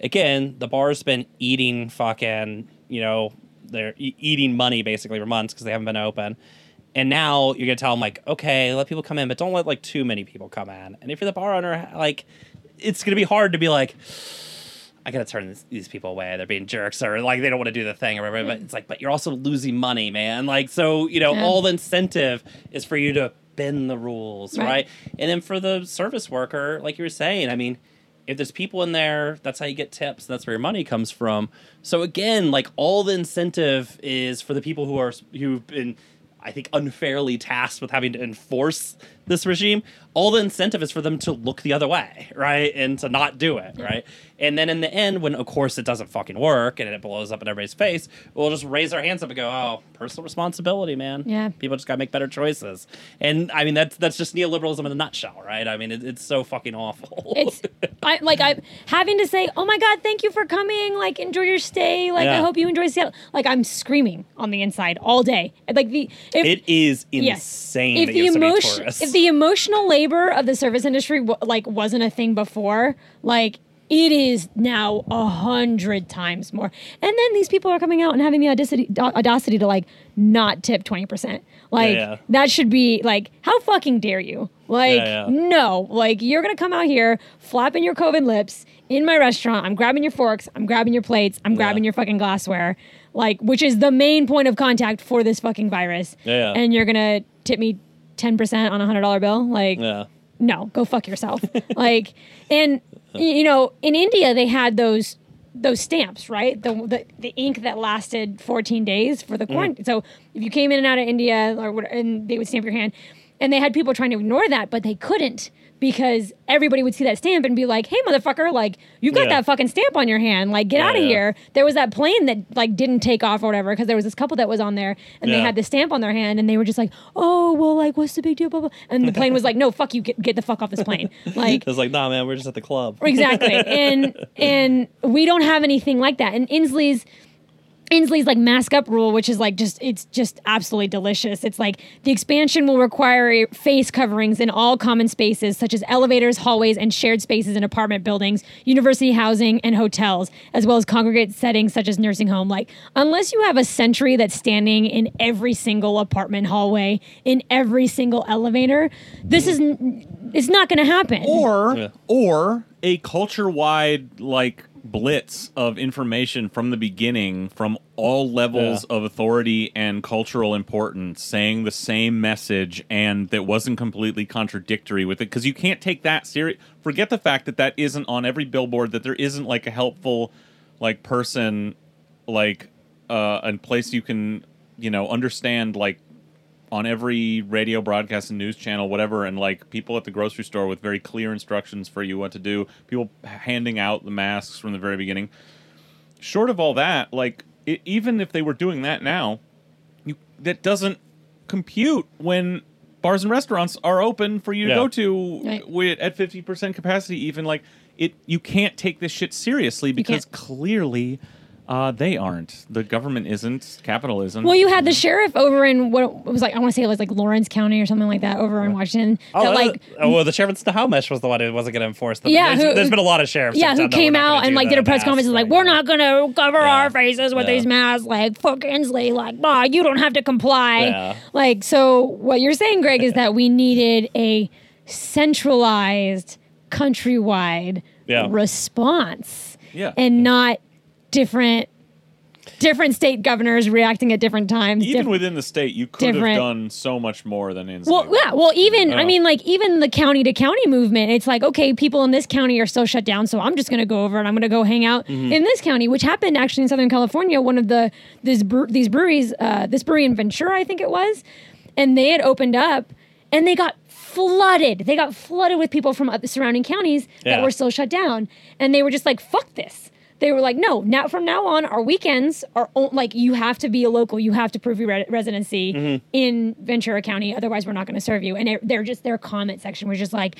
S2: again, the bar's been eating fucking, you know, they're e- eating money basically for months because they haven't been open. And now you're gonna tell them like, okay, let people come in, but don't let like too many people come in. And if you're the bar owner, like, it's gonna be hard to be like, I gotta turn this, these people away. They're being jerks, or like they don't want to do the thing, or whatever. But mm. it's like, but you're also losing money, man. Like, so you know,
S3: Yeah.
S2: all the incentive is for you to bend the rules,
S3: Right.
S2: right. And then for the service worker, like you were saying, I mean, if there's people in there, that's how you get tips. That's where your money comes from. So again, like all the incentive is for the people who are who've been, I think, unfairly tasked with having to enforce this regime. All the incentive is for them to look the other way, right, and to not do it, right. And then in the end, when of course it doesn't fucking work and it blows up in everybody's face, we'll just raise our hands up and go, "Oh, personal responsibility, man.
S3: Yeah.
S2: people just gotta make better choices." And I mean, that's that's just neoliberalism in a nutshell, right? I mean, it, it's so fucking awful.
S3: It's I like I having to say, "Oh my god, thank you for coming. Like enjoy your stay. Like I hope you enjoy Seattle." Like I'm screaming on the inside all day. Like the if
S2: it is
S3: yes.
S2: insane
S3: If
S2: that
S3: the
S2: you have so many
S3: emotion if the emotional labor of the service industry w- like wasn't a thing before, like it is now a hundred times more. And then these people are coming out and having the audacity, audacity to like not tip twenty percent. Like
S2: yeah.
S3: that should be like, how fucking dare you? Like
S2: Yeah, yeah.
S3: no, like you're gonna come out here flapping your COVID lips in my restaurant. I'm grabbing your forks. I'm grabbing your plates. I'm grabbing your fucking glassware. Like, which is the main point of contact for this fucking virus.
S2: Yeah, yeah.
S3: And you're gonna tip me ten percent on a hundred dollar bill? Like,
S2: yeah.
S3: no, go fuck yourself. like, and you know, in India they had those those stamps, right? The the, the ink that lasted 14 days for the mm. quarantine. So if you came in and out of India or what, and they would stamp your hand, and they had people trying to ignore that, but they couldn't because everybody would see that stamp and be like, "Hey, motherfucker! Like you've got
S2: Yeah.
S3: that fucking stamp on your hand. Like get
S2: Yeah,
S3: out of
S2: yeah.
S3: here." There was that plane that like didn't take off or whatever because there was this couple that was on there and they had the stamp on their hand and they were just like, "Oh, well, like what's the big deal?" Blah blah. And the plane was like, "No, fuck you, get, get the fuck off this plane." Like
S2: It's like, nah, man, we're just at the club.
S3: exactly and and we don't have anything like that and inslee's Inslee's like mask up rule, which is like just it's just absolutely delicious. It's like the expansion will require face coverings in all common spaces, such as elevators, hallways, and shared spaces in apartment buildings, university housing, and hotels, as well as congregate settings such as nursing home. Like unless you have a sentry that's standing in every single apartment hallway, in every single elevator, this is n- it's not going to happen.
S1: or
S2: Yeah.
S1: or a culture wide like blitz of information from the beginning from all levels
S2: Yeah.
S1: of authority and cultural importance saying the same message and that wasn't completely contradictory with it because you can't take that serious forget the fact that that isn't on every billboard that there isn't like a helpful like person like uh a place you can you know understand like on every radio broadcast and news channel, whatever, and like people at the grocery store with very clear instructions for you what to do, people handing out the masks from the very beginning. Short of all that, like i even if they were doing that now, you that doesn't compute when bars and restaurants are open for you to
S2: Yeah.
S1: go to
S3: Right.
S1: with at fifty percent capacity. Even like it, you can't take this shit seriously because clearly. Uh, they aren't. The government isn't. Capitalism.
S3: Well, you had the sheriff over in what it was like. I want to say it was like Lawrence County or something like that over in Washington.
S2: Oh,
S3: that
S2: uh,
S3: like
S2: oh, well, the sheriff in Snohomish was the one who wasn't going to enforce them.
S3: Yeah,
S2: there's,
S3: who-
S2: there's been a lot of sheriffs.
S3: yeah,
S2: who've
S3: who
S2: said, "No,
S3: came out and like did a press conference and like, we're not gonna cover
S2: Yeah.
S3: our faces with
S2: Yeah.
S3: these masks. Like, fuck Inslee. Like, nah, you don't have to comply.
S2: Yeah.
S3: Like, so what you're saying, Greg, is that we needed a centralized, countrywide
S2: Yeah.
S3: response,
S1: Yeah.
S3: and not different different state governors reacting at different times.
S1: Even
S3: diff-
S1: within the state, you could have done so much more than in.
S3: Well, yeah. Well, even I mean, like even the county to county movement. It's like okay, people in this county are still shut down, so I'm just going to go over and I'm going to go hang out
S1: Mm-hmm.
S3: in this county, which happened actually in Southern California. One of the these bre- these breweries, uh, this brewery in Ventura, I think it was, and they had opened up, and they got flooded. They got flooded with people from other surrounding counties that
S2: Yeah.
S3: were still shut down, and they were just like, "Fuck this." They were like, no, now from now on, our weekends are like you have to be a local. You have to prove your re- residency
S2: Mm-hmm.
S3: in Ventura County, otherwise we're not going to serve you. And it, they're just their comment section was just like,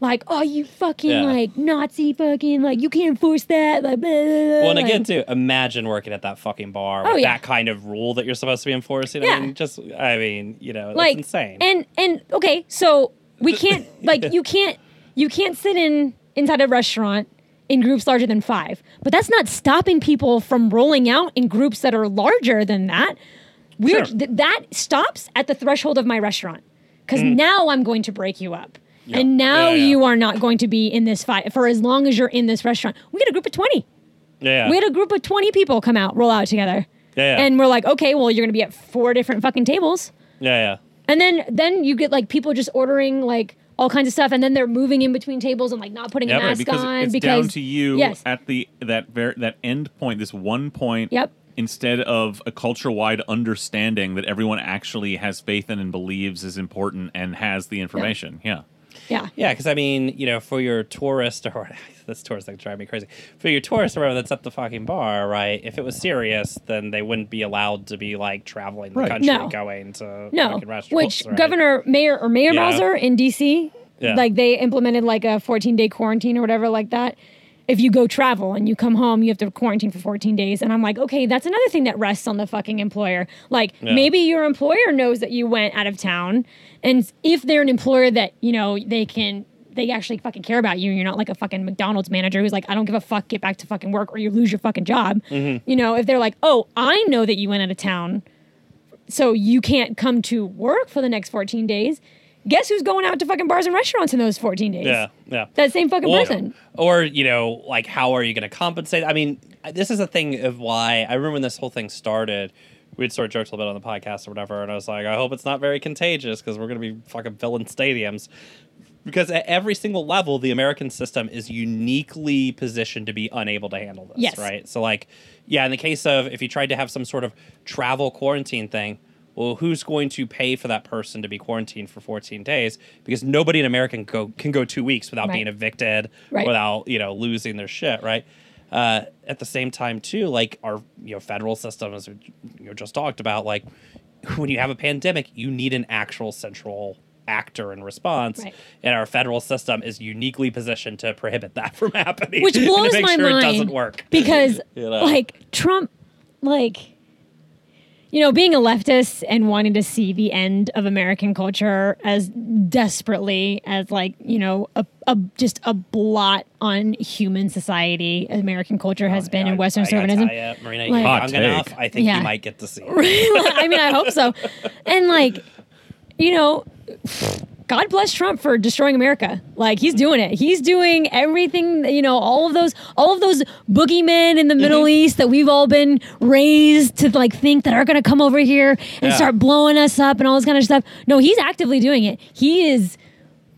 S3: like, oh, you fucking
S2: Yeah.
S3: like Nazi fucking like you can't enforce that. Like, blah, blah, blah,
S2: Well, and again, too, imagine working at that fucking bar
S3: Oh,
S2: with
S3: yeah.
S2: that kind of rule that you're supposed to be enforcing.
S3: Yeah.
S2: I mean, just, I mean, you know, that's
S3: like
S2: insane.
S3: And and okay, so we can't like you can't you can't sit in inside a restaurant in groups larger than five. But that's not stopping people from rolling out in groups that are larger than that. We're
S2: Sure.
S3: th- that stops at the threshold of my restaurant because
S2: Mm.
S3: now I'm going to break you up. And now
S2: Yeah, yeah.
S3: you are not going to be in this fight for as long as you're in this restaurant. We had a group of 20.
S2: yeah, yeah.
S3: We had a group of 20 people come out, roll out together.
S2: Yeah, yeah.
S3: And we're like, okay, well, you're going to be at four different fucking tables.
S2: yeah, yeah.
S3: And then then you get like people just ordering like all kinds of stuff, and then they're moving in between tables and like not putting
S2: Yep.
S3: a
S2: Right,
S3: mask
S1: because
S3: on
S1: it's
S3: because
S1: down to you
S3: Yes.
S1: at the that ver- that end point, this one point.
S3: Yep.
S1: Instead of a culture-wide understanding that everyone actually has faith in and believes is important and has the information. Yeah.
S3: Yeah.
S2: Yeah, because I mean, you know, for your tourist or this tourist that drive me crazy. For your tourist or whatever that's at the fucking bar, right? If it was serious, then they wouldn't be allowed to be like traveling the
S1: Right.
S2: country
S3: No.
S2: going to
S3: No,
S2: fucking restaurants.
S3: which
S2: right?
S3: Governor Mayor or Mayor
S2: Yeah.
S3: Bowser in D.C.
S2: Yeah.
S3: like they implemented like a 14 day quarantine or whatever like that. If you go travel and you come home, you have to quarantine for 14 days. And I'm like, okay, that's another thing that rests on the fucking employer. Like
S2: Yeah.
S3: maybe your employer knows that you went out of town, and if they're an employer that you know they can. They actually fucking care about you. You're not like a fucking McDonald's manager who's like, I don't give a fuck, get back to fucking work or you lose your fucking job.
S2: Mm-hmm.
S3: You know, if they're like, oh, I know that you went out of town, so you can't come to work for the next 14 days. Guess who's going out to fucking bars and restaurants in those 14 days?
S2: Yeah, yeah.
S3: That same fucking
S2: or,
S3: person.
S2: Or, you know, like how are you going to compensate? I mean, this is a thing of why I remember when this whole thing started. We'd sort of joked a little bit on the podcast or whatever, and I was like, I hope it's not very contagious because we're going to be fucking filling stadiums. Because at every single level, the American system is uniquely positioned to be unable to handle this,
S3: Yes.
S2: right? So, like, yeah, in the case of if you tried to have some sort of travel quarantine thing, well, who's going to pay for that person to be quarantined for 14 days? Because nobody in America can go, can go two weeks without
S3: Right.
S2: being evicted,
S3: Right.
S2: without you know losing their shit, right? Uh, at the same time, too, like our you know federal system, as we you know, just talked about, like when you have a pandemic, you need an actual central actor in response,
S3: Right.
S2: and our federal system is uniquely positioned to prohibit that from happening,
S3: Which
S2: and to
S3: blows
S2: make
S3: my
S2: sure
S3: mind.
S2: it doesn't work.
S3: Because,
S2: You know?
S3: like, Trump, like, you know, being a leftist and wanting to see the end of American culture as desperately as, like, you know, a, a just a blot on human society, American culture has oh, been
S2: I-
S3: in Western
S2: I gotta
S3: conservatism.
S2: tell Marina,
S3: Like-
S2: you're
S1: Hot
S2: young enough. I think
S3: Yeah.
S2: you might get to see. it.
S3: I mean, I hope so. And like, you know, God bless Trump for destroying America. Like he's doing it. He's doing everything. You know, all of those, all of those boogeymen in the Middle
S2: Mm-hmm.
S3: East that we've all been raised to like think that are going to come over here and
S2: Yeah.
S3: start blowing us up and all this kind of stuff. No, he's actively doing it. He is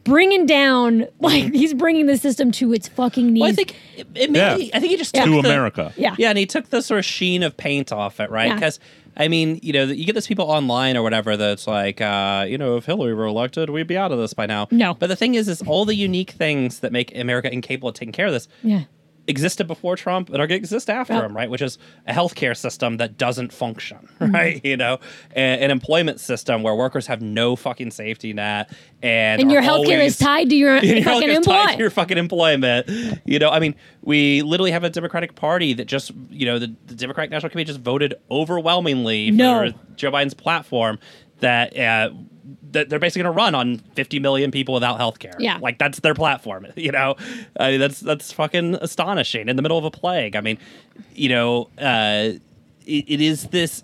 S3: bringing down, like he's bringing the system to its fucking knees.
S2: Well, I think it, it
S1: Yeah.
S2: I think he just
S3: Yeah.
S2: took
S1: To
S2: the-
S1: America.
S3: yeah,
S2: Yeah, and he took the sort of sheen of paint off it, right?
S3: Yeah.
S2: I mean, you know, you get those people online or whatever that's like, uh, you know, if Hillary were elected, we'd be out of this by now.
S3: No.
S2: but the thing is, is all the unique things that make America incapable of taking care of this
S3: yeah.
S2: Existed before Trump and are going to exist after
S3: Yep.
S2: him, right? Which is a healthcare system that doesn't function,
S3: Mm-hmm.
S2: right? You know, and an employment system where workers have no fucking safety net, and
S3: And your healthcare
S2: always-
S3: is tied to your fucking employment.
S2: your fucking employment. You know, I mean, we literally have a Democratic Party that just, you know, the, the Democratic National Committee just voted overwhelmingly
S3: No.
S2: for Joe Biden's platform that uh, that they're basically going to run on 50 million people without health care.
S3: Yeah.
S2: like that's their platform. You know, I mean, that's that's fucking astonishing in the middle of a plague. I mean, you know, uh, it, it is this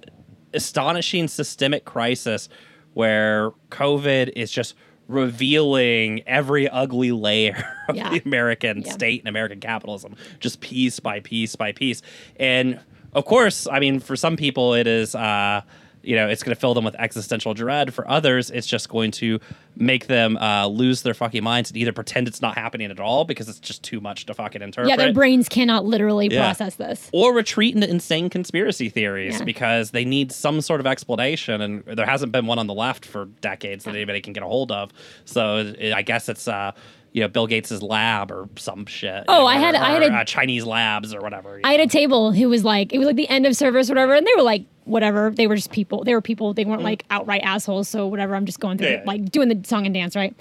S2: astonishing systemic crisis where COVID is just revealing every ugly layer of
S3: Yeah.
S2: the American
S3: Yeah.
S2: state and American capitalism, just piece by piece by piece. And of course, I mean, for some people, it is, uh, you know, it's going to fill them with existential dread. For others, it's just going to make them uh, lose their fucking minds and either pretend it's not happening at all because it's just too much to fucking interpret.
S3: Yeah, their brains cannot literally
S2: Yeah.
S3: process this.
S2: or retreat into insane conspiracy theories
S3: Yeah.
S2: because they need some sort of explanation, and there hasn't been one on the left for decades that anybody can get a hold of. So it, I guess it's uh, you know Bill Gates's lab or some shit.
S3: Oh,
S2: you know,
S3: I had-
S2: or-
S3: I had a-
S2: uh, Chinese labs or whatever.
S3: I had a table who was like, it was like the end of service or whatever, and they were like, whatever. They were just people. They were people. They weren't like outright assholes. So whatever. I'm just going through,
S2: Mm. Yeah.
S3: like doing the song and dance, right?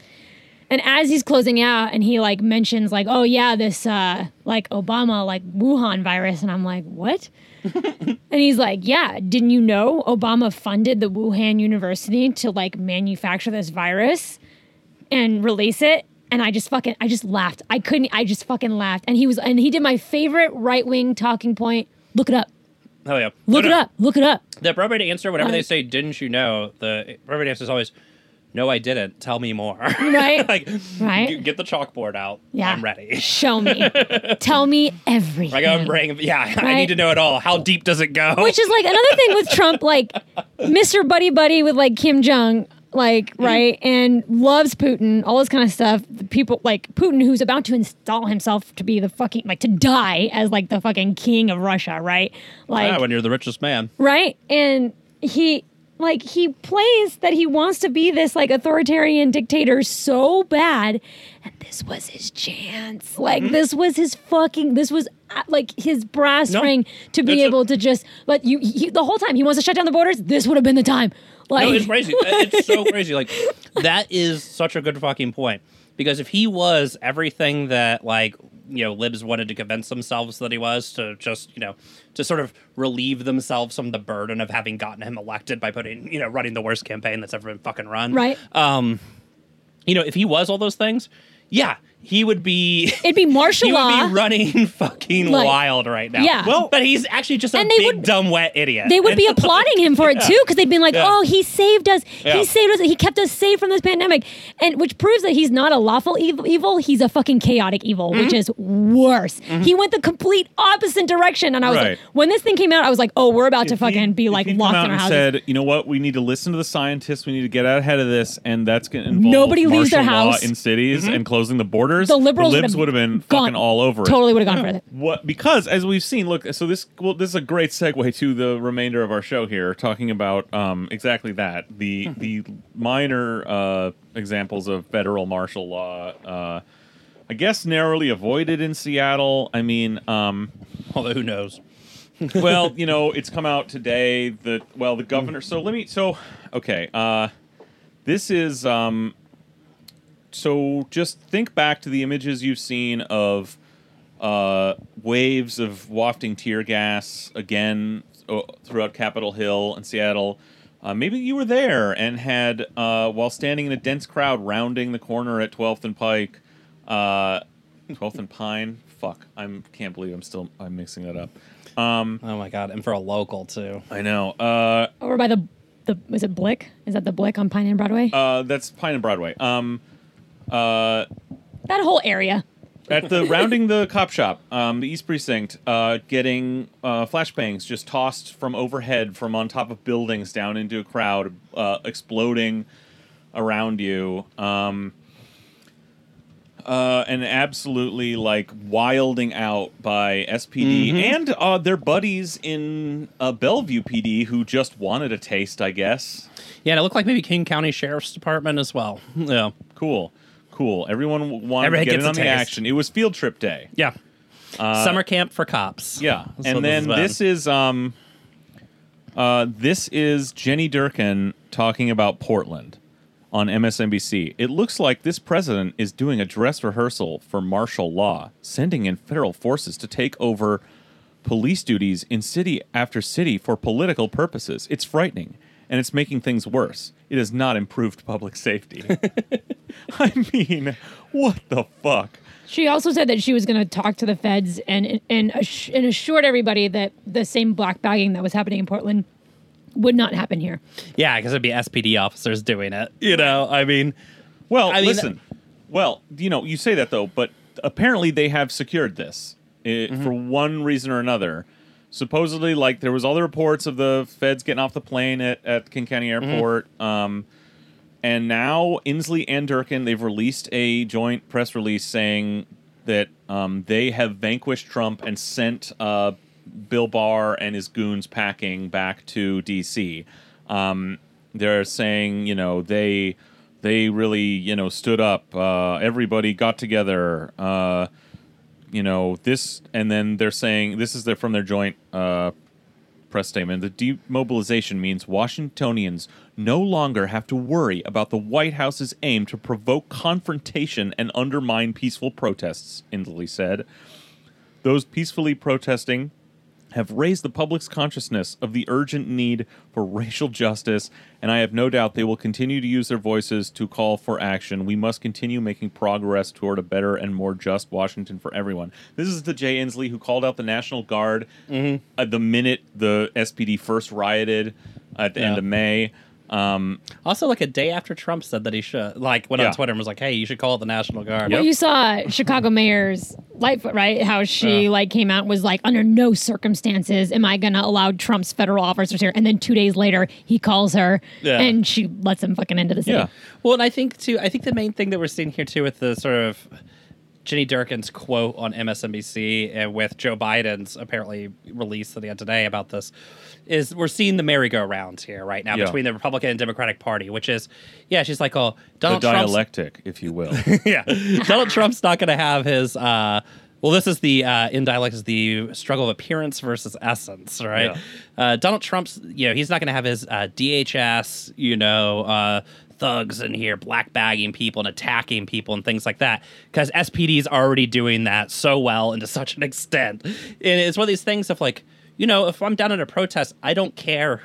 S3: And as he's closing out, and he like mentions like, oh yeah, this uh like Obama like Wuhan virus, and I'm like, what? and he's like, yeah, didn't you know Obama funded the Wuhan University to like manufacture this virus and release it? And I just fucking, I just laughed. I couldn't, I just fucking laughed. And he was, and he did my favorite right wing talking point. Look it up.
S2: Oh yeah,
S3: Look
S2: No,
S3: it
S2: no.
S3: up. Look it up.
S2: The appropriate answer, whenever they say "Didn't you know?" the appropriate answer is always, "No, I didn't. Tell me more."
S3: Right.
S2: like,
S3: Right.
S2: Get the chalkboard out.
S3: Yeah.
S2: I'm ready.
S3: Show me. Tell me everything.
S2: Like I'm bringing. Yeah, I need to know it all. How deep does it go?
S3: Which is like another thing with Trump, like Mr. Buddy Buddy with like Kim Jong, like right, and loves Putin, all this kind of stuff. The people like Putin, who's about to install himself to be the fucking like to die as like the fucking king of Russia, right? Like
S2: yeah, when you're the richest man.
S3: right? And he like he plays that he wants to be this like authoritarian dictator so bad and this was his chance like
S2: Mm-hmm.
S3: this was his fucking this was uh, like his brass
S2: No,
S3: ring to be
S2: it's a-
S3: able to just let you he, the whole time he wants to shut down the borders this would have been the time like
S2: No, it's crazy. it's so crazy. Like that is such a good fucking point. Because if he was everything that like you know libs wanted to convince themselves that he was to just you know to sort of relieve themselves from the burden of having gotten him elected by putting you know running the worst campaign that's ever been fucking run
S3: Right.
S2: um you know if he was all those things yeah he would be
S3: it'd be martial
S2: he would be running fucking
S3: Like,
S2: wild right now
S3: yeah.
S2: well but he's actually just a
S3: And they
S2: big
S3: would-
S2: dumb wet idiot
S3: they would be applauding him for it too because they'd been like,
S2: Yeah.
S3: "Oh, he saved us.
S2: Yeah.
S3: He saved us. He kept us safe from this pandemic," and which proves that he's not a lawful evil. evil he's a fucking chaotic evil, which
S2: Mm-hmm.
S3: is worse. He went the complete opposite direction, and I was
S1: Right.
S3: like, when this thing came out, I was like, "Oh, we're about to
S1: If he-
S3: fucking be
S1: if
S3: like locked in our
S1: and
S3: houses."
S1: said, you know what, we need to listen to the scientists. We need to get out ahead of this, and that's going to involve
S3: Nobody leaves their
S1: law
S3: house.
S1: in cities and closing the borders.
S3: the liberals
S1: the libs would have been
S3: gone-
S1: fucking all over it.
S3: Totally would have gone for it.
S1: What because as we've seen, look, so this well, this is a great segue to the remainder of our show here, talking about um, exactly that the the minor uh, examples of federal martial law. Uh, I guess narrowly avoided in Seattle. I mean, um,
S2: although who knows
S1: well, you know, it's come out today that well, the governor. So let me. So okay, uh, this is um. So just think back to the images you've seen of uh, waves of wafting tear gas again uh, throughout Capitol Hill and Seattle. Uh, maybe you were there and had, uh, while standing in a dense crowd rounding the corner at 12th and Pike, uh, 12th and Pine. Fuck, I can't believe I'm still I'm mixing that up. Um,
S2: oh my god and for a local too
S1: I know. Uh,
S3: Over by the the was it Blick? Is that the Blick on Pine and Broadway?
S1: uh, that's Pine and Broadway. Um, uh,
S3: that whole area.
S1: at the rounding the cop shop, um, the East Precinct, uh, getting uh, flashbangs just tossed from overhead, from on top of buildings down into a crowd, uh, exploding around you, um, uh, and absolutely like wilding out by SPD and uh, their buddies in uh, Bellevue PD who just wanted a taste, I guess.
S2: Yeah, and it looked like maybe King County Sheriff's Department as well. Yeah.
S1: Cool, cool. Everyone wanted
S2: Everybody
S1: to get in on the
S2: taste.
S1: action. It was field trip day.
S2: Yeah. Summer camp for cops.
S1: Uh, Yeah,
S2: That's
S1: and then
S2: is
S1: this is um, uh, this is Jenny Durkan talking about Portland on MSNBC. It looks like this president is doing a dress rehearsal for martial law, sending in federal forces to take over police duties in city after city for political purposes. It's frightening, and it's making things worse. It has not improved public safety. I mean, what the fuck?
S3: She also said that she was going to talk to the feds and and, and assured everybody that the same black bagging that was happening in Portland would not happen here.
S2: Yeah, because it'd be SPD officers doing it. You know, I mean,
S1: Well,
S2: I mean-
S1: listen. Well, you know, you say that though, but apparently they have secured this uh, for one reason or another. Supposedly, like there was all the reports of the feds getting off the plane at, at King County Airport. Um, and now Inslee and Durkan, they've released a joint press release saying that um, they have vanquished Trump and sent uh, Bill Barr and his goons packing back to D.C. Um, they're saying, you know, they they really, you know, stood up. Uh, everybody got together. Uh, you know this, and then they're saying this is their, from their joint uh, press statement. The demobilization means Washingtonians no longer have to worry about the White House's aim to provoke confrontation and undermine peaceful protests, Inslee said. Those peacefully protesting have raised the public's consciousness of the urgent need for racial justice, and I have no doubt they will continue to use their voices to call for action. We must continue making progress toward a better and more just Washington for everyone. This is the Jay Inslee who called out the National Guard mm-hmm. at the minute the SPD first rioted at the end of May. Um,
S2: Also, like a day after Trump said that he should, like, went
S1: Yeah.
S2: on Twitter and was like, "Hey, you should call it the National Guard."
S3: Well, you saw Chicago Mayor's Lightfoot, right? How she
S2: Yeah.
S3: like came out and was like, under no circumstances am I gonna allow Trump's federal officers here. And then two days later, he calls her
S2: Yeah.
S3: and she lets him fucking into the city.
S1: yeah.
S2: Well, and I think too. I think the main thing that we're seeing here too, with the sort of Jenny Durkan's quote on MSNBC and with Joe Biden's apparently release that he had today about this, is we're seeing the merry-go-round here right now
S1: Yeah.
S2: between the Republican and Democratic Party, which is, yeah, she's like, oh,
S1: The
S2: Donald Trump's
S1: dialectic, if you will.
S2: yeah, Donald Trump's not going to have his. Uh, well, this is the uh, in dialect is the struggle of appearance versus essence, right?
S1: Yeah.
S2: Uh, Donald Trump's, you know, he's not going to have his uh, DHS, you know, uh, thugs in here black bagging people and attacking people and things like that because SPD is already doing that so well and to such an extent. And it's one of these things of like, you know, if I'm down at a protest, I don't care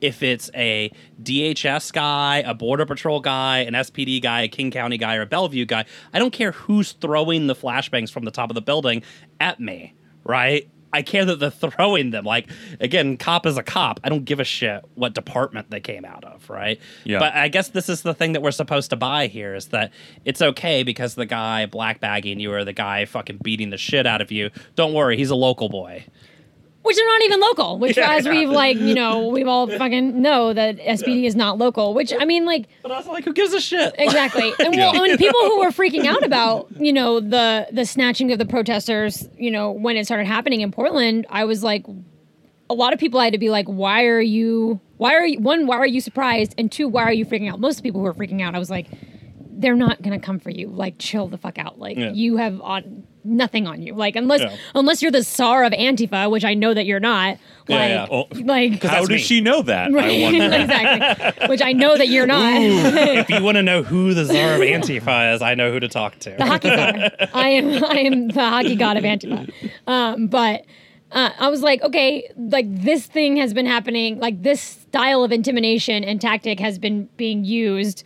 S2: if it's a DHS guy, a Border Patrol guy, an SPD guy, a King County guy, or a Bellevue guy. I don't care who's throwing the flashbangs from the top of the building at me, right? I care that they're throwing them. Like, again, cop is a cop. I don't give a shit what department they came out of, right?
S1: Yeah.
S2: But I guess this is the thing that we're supposed to buy here is that it's okay because the guy black bagging you or the guy fucking beating the shit out of you, don't worry, he's a local boy.
S3: Which are not even local, which
S2: Yeah,
S3: as
S2: yeah.
S3: we've like, you know, we've all fucking know that SPD is not local, which I mean like
S2: But I was like, who gives a shit?
S3: Exactly. And well, when people who were freaking out about, you know, the the snatching of the protesters, you know, when it started happening in Portland, I was like a lot of people had to be like, why are you why are you one, why are you surprised? And two, why are you freaking out? Most people who were freaking out, I was like, they're not gonna come for you. Like chill the fuck out. Like
S2: Yeah.
S3: you have on nothing on you. Like unless
S2: Yeah.
S3: unless you're the czar of Antifa, which I know that you're not.
S2: Yeah,
S3: Like
S2: yeah.
S1: Oh,
S3: like
S1: How does
S2: me.
S1: she know that? I
S3: Right,
S1: wonder.
S3: exactly. Which I know that you're not.
S2: if you want to know who the czar of Antifa is, I know who to talk to.
S3: the hockey god. I am I am the hockey god of Antifa. Um, but uh, I was like, okay, like this thing has been happening. Like this style of intimidation and tactic has been being used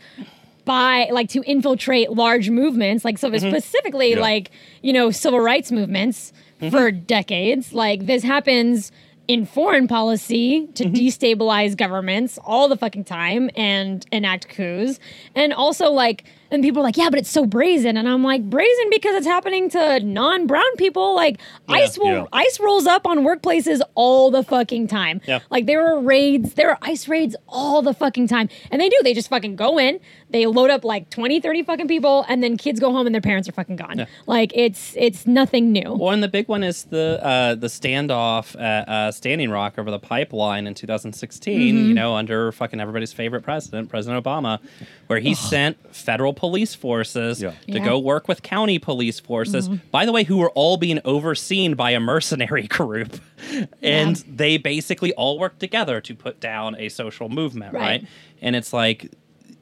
S3: by like to infiltrate large movements, like so mm-hmm. specifically
S1: Yeah.
S3: like you know civil rights movements mm-hmm. for decades. Like this happens in foreign policy to mm-hmm. destabilize governments all the fucking time and enact coups, and also like. And people are like, yeah, but it's so brazen. And I'm like, brazen because it's happening to non-brown people. Like ICE will
S1: Yeah.
S3: ICE rolls up on workplaces all the fucking time.
S2: Yeah.
S3: Like there are raids, there are ICE raids all the fucking time. And they do, they just fucking go in, they load up like 20, 30 fucking people, and then kids go home and their parents are fucking gone. Like it's it's nothing new.
S2: Well, and the big one is the uh, the standoff at uh, Standing Rock over the pipeline in 2016.
S3: Mm-hmm.
S2: You know, under fucking everybody's favorite president, President Obama, where he sent federal police forces
S1: Yeah.
S2: to
S3: Yeah. Mm-hmm.
S2: go work with county police forces. By the way, who were all being overseen by a mercenary group, and they basically all worked together to put down a social movement,
S3: Right.
S2: right? And it's like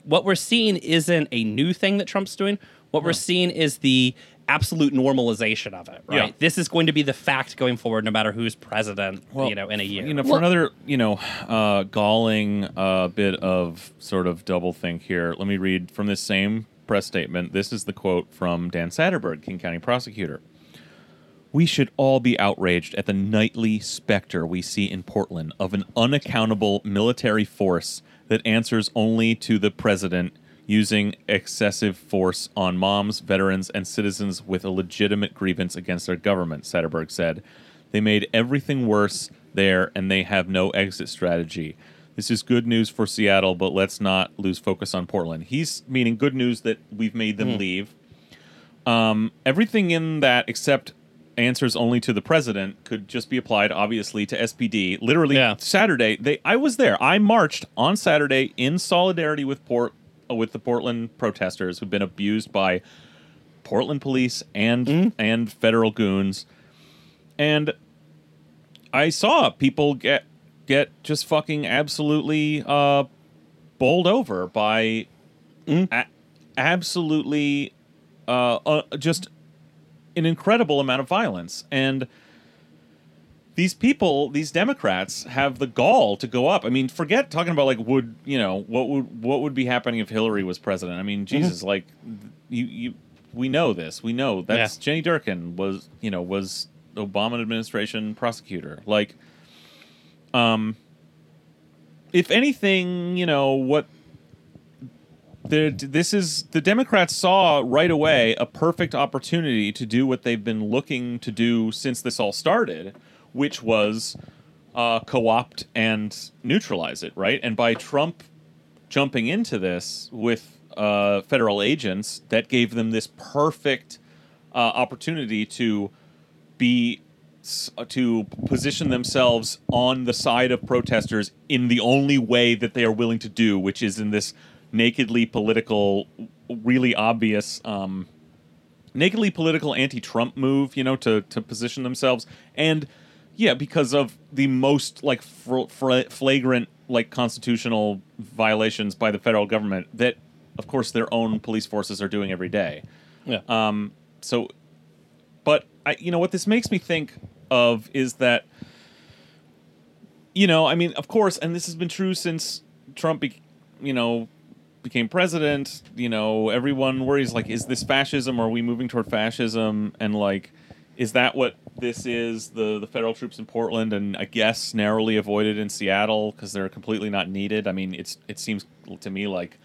S2: what we're seeing isn't a new thing that Trump's doing. What we're seeing is the absolute normalization of it, right?
S1: Yeah.
S2: This is going to be the fact going forward, no matter who's president, you know, in a year.
S1: You know, for
S3: Well-
S1: another, you know, uh, galling uh, bit of sort of double think here, let me read from this same press statement. This is the quote from Dan Satterberg, King County prosecutor. We should all be outraged at the nightly specter we see in Portland of an unaccountable military force that answers only to the president using excessive force on moms, veterans, and citizens with a legitimate grievance against their government, Satterberg said. They made everything worse there, and they have no exit strategy. This is good news for Seattle, but let's not lose focus on Portland. He's meaning good news that we've made them leave. Um, everything in that except answers only to the president could just be applied obviously to SPD. Literally
S2: Yeah.
S1: Saturday, they I was there. I marched on Saturday in solidarity with Port with the Portland protesters who've been abused by Portland police and and federal goons. And I saw people get get just fucking absolutely uh bowled over by a- absolutely uh, uh just an incredible amount of violence. And these people these democrats have the gall to go up. I mean forget talking about like would you know what would what would be happening if hillary was president. I mean jesus like you you we know this. We know that's
S2: Yeah.
S1: jenny durkan was you know was obama administration prosecutor. Like um if anything you know what the, this is the Democrats saw right away a perfect opportunity to do what they've been looking to do since this all started, which was uh, co-opt and neutralize it, right? And by Trump jumping into this with uh, federal agents, that gave them this perfect uh, opportunity to be to position themselves on the side of protesters in the only way that they are willing to do, which is in this nakedly political, really obvious, um, nakedly political anti-Trump move. You know, to to position themselves and yeah, because of the most like fr- fr- flagrant like constitutional violations by the federal government that, of course, their own police forces are doing every day.
S2: Yeah.
S1: Um, so, but I, you know, what this makes me think of is that, you know, I mean, of course, and this has been true since Trump, be, you know, became president. You know, everyone worries like, is this fascism? Are we moving toward fascism? And like, is that what this is? The the federal troops in Portland, and I guess narrowly avoided in Seattle because they're completely not needed. I mean, it's it seems to me like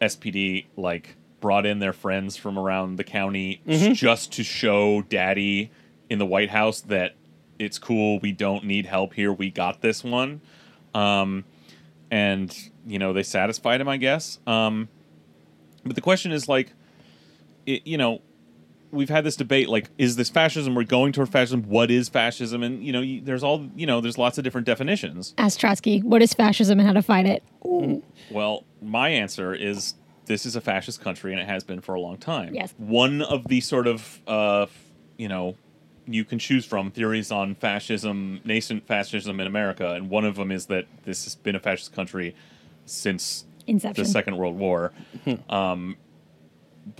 S1: SPD like brought in their friends from around the county just to show daddy in the White House that it's cool, we don't need help here, we got this one. Um and you know, they satisfied him, I guess. Um but the question is like it, you know, we've had this debate like is this fascism we're going toward fascism what is fascism and you know you, there's all you know there's lots of different definitions
S3: Ask Trotsky, what is fascism and how to fight it?
S1: Well, my answer is this is a fascist country and it has been for a long time.
S3: Yes.
S1: One of the sort of, uh, you know, you can choose from theories on fascism, nascent fascism in America, and one of them is that this has been a fascist country since
S3: Inception.
S1: the Second World War. um,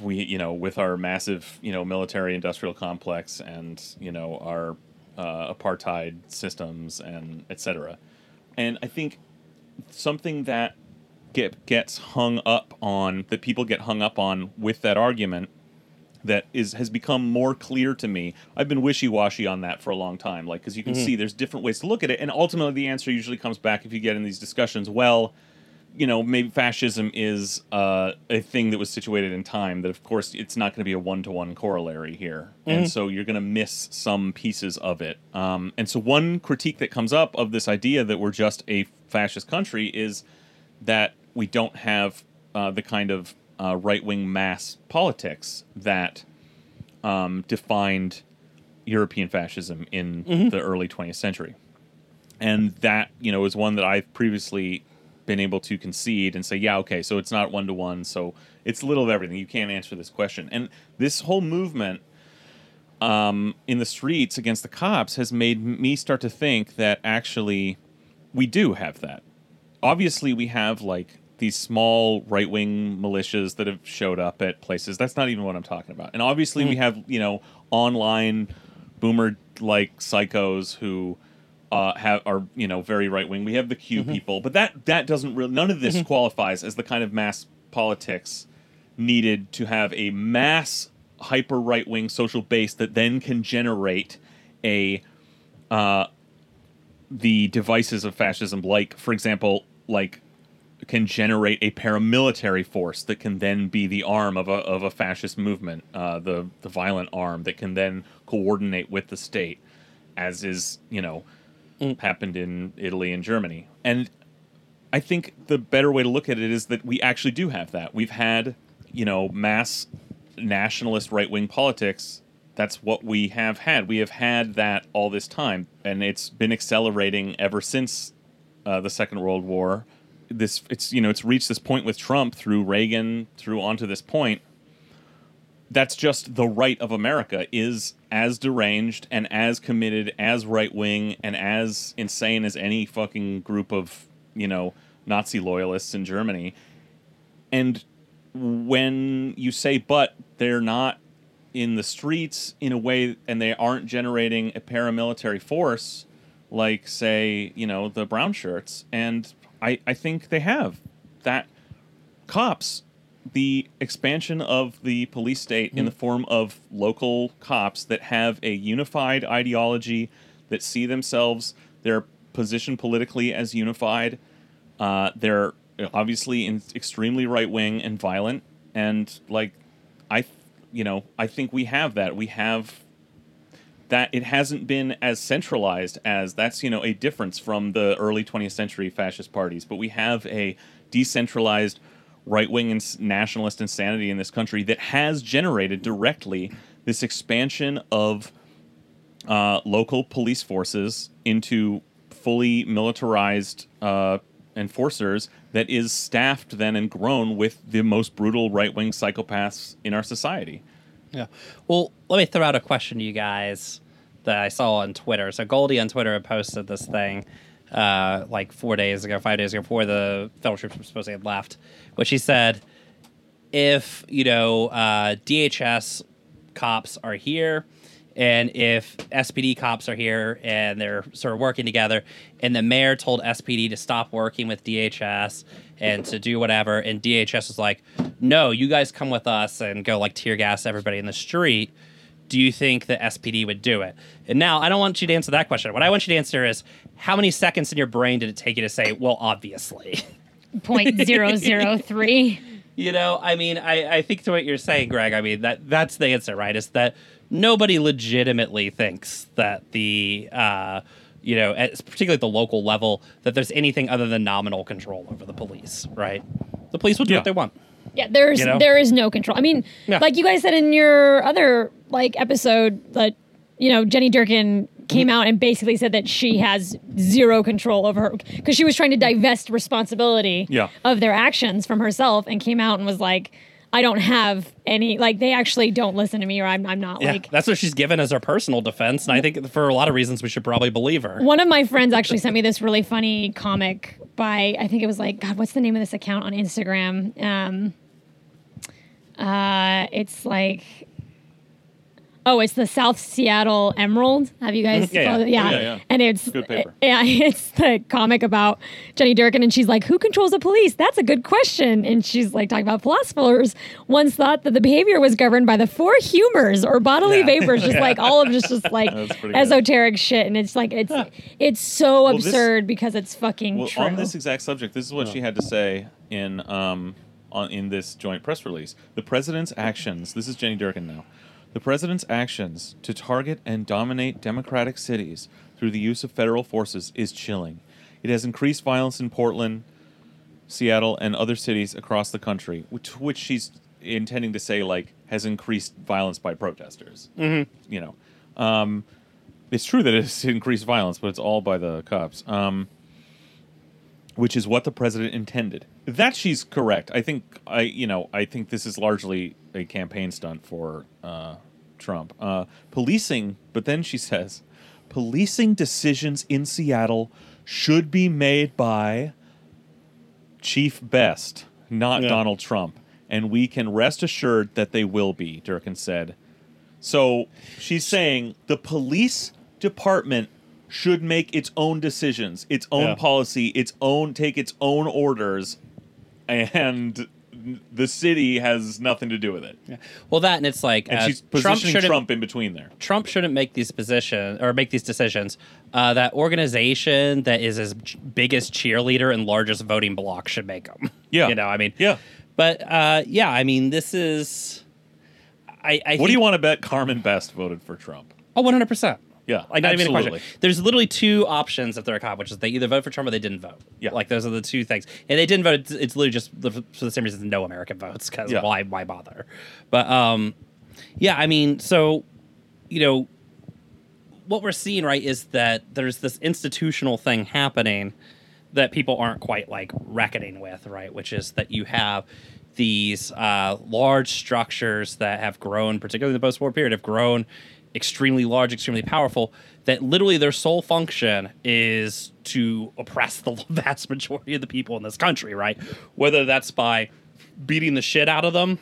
S1: we, you know, with our massive, you know, military industrial complex and you know our uh, apartheid systems and et cetera. And I think something that get gets hung up on that people get hung up on with that argument that is has become more clear to me. I've been wishy-washy on that for a long time like cuz you can see there's different ways to look at it and ultimately the answer usually comes back if you get in these discussions well you know maybe fascism is uh, a thing that was situated in time that of course it's not going to be a one-to-one corollary here. And so you're going to miss some pieces of it. Um, and so one critique that comes up of this idea that we're just a fascist country is that we don't have uh, the kind of uh, right-wing mass politics that um, defined European fascism in the early 20th century. And that you know is one that I've previously been able to concede and say, yeah, okay, so it's not one to one, so it's a little of everything. You can't answer this question, and this whole movement um, in the streets against the cops has made me start to think that actually we do have that. Obviously, we have like these small right wing militias that have showed up at places. That's not even what I'm talking about. And obviously, we have you know online boomer like psychos who uh, have are you know very right wing. We have the Q people, but that that doesn't really none of this qualifies as the kind of mass politics needed to have a mass hyper right wing social base that then can generate a uh, the devices of fascism, like for example, like can generate a paramilitary force that can then be the arm of a of a fascist movement, uh, the the violent arm that can then coordinate with the state. as is you know happened in Italy and Germany. And I think the better way to look at it is that we actually do have that. We've had you know mass nationalist right wing politics. That's what we have had. We have had that all this time, and it's been accelerating ever since uh, the Second World War. This it's you know it's reached this point with Trump through Reagan through onto this point. That's just the right of America is as deranged and as committed as right wing and as insane as any fucking group of you know Nazi loyalists in Germany. And when you say but they're not in the streets in a way and they aren't generating a paramilitary force like say you know the brown shirts and i i think they have that cops the expansion of the police state in the form of local cops that have a unified ideology that see themselves their position politically as unified uh, they're obviously in extremely right wing and violent, and like I, you know, I think we have that. We have that. It hasn't been as centralized as that's you know a difference from the early 20th century fascist parties, but we have a decentralized right wing and nationalist insanity in this country that has generated directly this expansion of uh, local police forces into fully militarized uh, enforcers that is staffed then and grown with the most brutal right wing psychopaths in our society.
S2: Yeah. Well, let me throw out a question to you guys that I saw on Twitter. So Goldie on Twitter posted this thing uh, like four days ago, five days ago, before the troops were supposed to have left, which he said, if you know uh, DHS cops are here. And if SPD cops are here and they're sort of working together, and the mayor told SPD to stop working with DHS and to do whatever, and DHS was like, no, you guys come with us and go like tear gas everybody in the street, do you think the SPD would do it? And now I don't want you to answer that question. What I want you to answer is how many seconds in your brain did it take you to say, well, obviously?
S3: Point zero zero three.
S2: You know, I mean, I, I think to what you're saying, Greg, I mean, that that's the answer, right? Is that nobody legitimately thinks that the, uh, you know, at, particularly at the local level, that there's anything other than nominal control over the police, right? The police will do
S1: Yeah.
S2: what they want.
S3: Yeah, there's
S2: You know?
S3: there is no control. I mean,
S2: Yeah.
S3: like you guys said in your other like episode that you know Jenny Durkan came out and basically said that she has zero control over her because she was trying to divest responsibility
S1: Yeah.
S3: of their actions from herself and came out and was like, I don't have any like they actually don't listen to me or I'm I'm not
S2: Yeah,
S3: like
S2: that's what she's given as her personal defense, and I think for a lot of reasons we should probably believe her.
S3: One of my friends actually sent me this really funny comic by I think it was like God, what's the name of this account on Instagram? Um, uh, it's like. Oh, it's the South Seattle Emerald. Have you guys?
S2: Mhm. Yeah, yeah.
S3: yeah.
S1: Yeah, yeah.
S3: And it's
S1: Good paper.
S3: Yeah, it's the comic about Jenny Durkan, and she's like, "Who controls the police? That's a good question." And she's like talking about philosophers once thought that the behavior was governed by the four humors or bodily
S2: Yeah.
S3: vapors, just like all of just just like
S1: That's pretty good.
S3: esoteric shit, and it's like it's it's so
S1: this-
S3: absurd because it's fucking
S1: Well,
S3: true.
S1: on this exact subject, this is what she had to say in um on in this joint press release. The president's actions. This is Jenny Durkan now. The president's actions to target and dominate democratic cities through the use of federal forces is chilling. It has increased violence in Portland, Seattle, and other cities across the country, which, which she's intending to say like has increased violence by protesters. Mm-hmm. You know, um, it's true that it's increased violence, but it's all by the cops. Um, which is what the president intended. That she's correct. I think I, you know, I think this is largely a campaign stunt for uh, Trump. Uh, policing, but then she says, policing decisions in Seattle should be made by Chief Best, not
S2: Yeah.
S1: Donald Trump, and we can rest assured that they will be. Durkan said. So she's saying the police department should make its own decisions, its own
S2: Yeah.
S1: policy, its own take its own orders, and the city has nothing to do with it.
S2: Well, that and it's like
S1: And
S2: uh,
S1: she's
S2: Trump
S1: positioning
S2: shouldn't
S1: Trump, in between there.
S2: Trump shouldn't make these positions or make these decisions. Uh, that organization that is his biggest cheerleader and largest voting bloc should make them.
S1: Yeah.
S2: you know, I mean,
S1: Yeah.
S2: But uh, yeah, I mean, this is. I, I
S1: What do you want to bet Carmen Best voted for Trump?
S2: Oh, one hundred percent.
S1: Yeah,
S2: Like not even a question. There's literally two options if they're a cop, which is they either vote for Trump or they didn't vote.
S1: Yeah.
S2: like those are the two things. And they didn't vote. It's, it's literally just for the same reason no American votes because
S1: Yeah.
S2: why why bother? But um, yeah, I mean, so you know, what we're seeing right is that there's this institutional thing happening that people aren't quite like reckoning with, right? Which is that you have these uh, large structures that have grown, particularly in the post-war period, have grown extremely large, extremely powerful. That literally their sole function is to oppress the vast majority of the people in this country, right? Whether that's by beating the shit out of them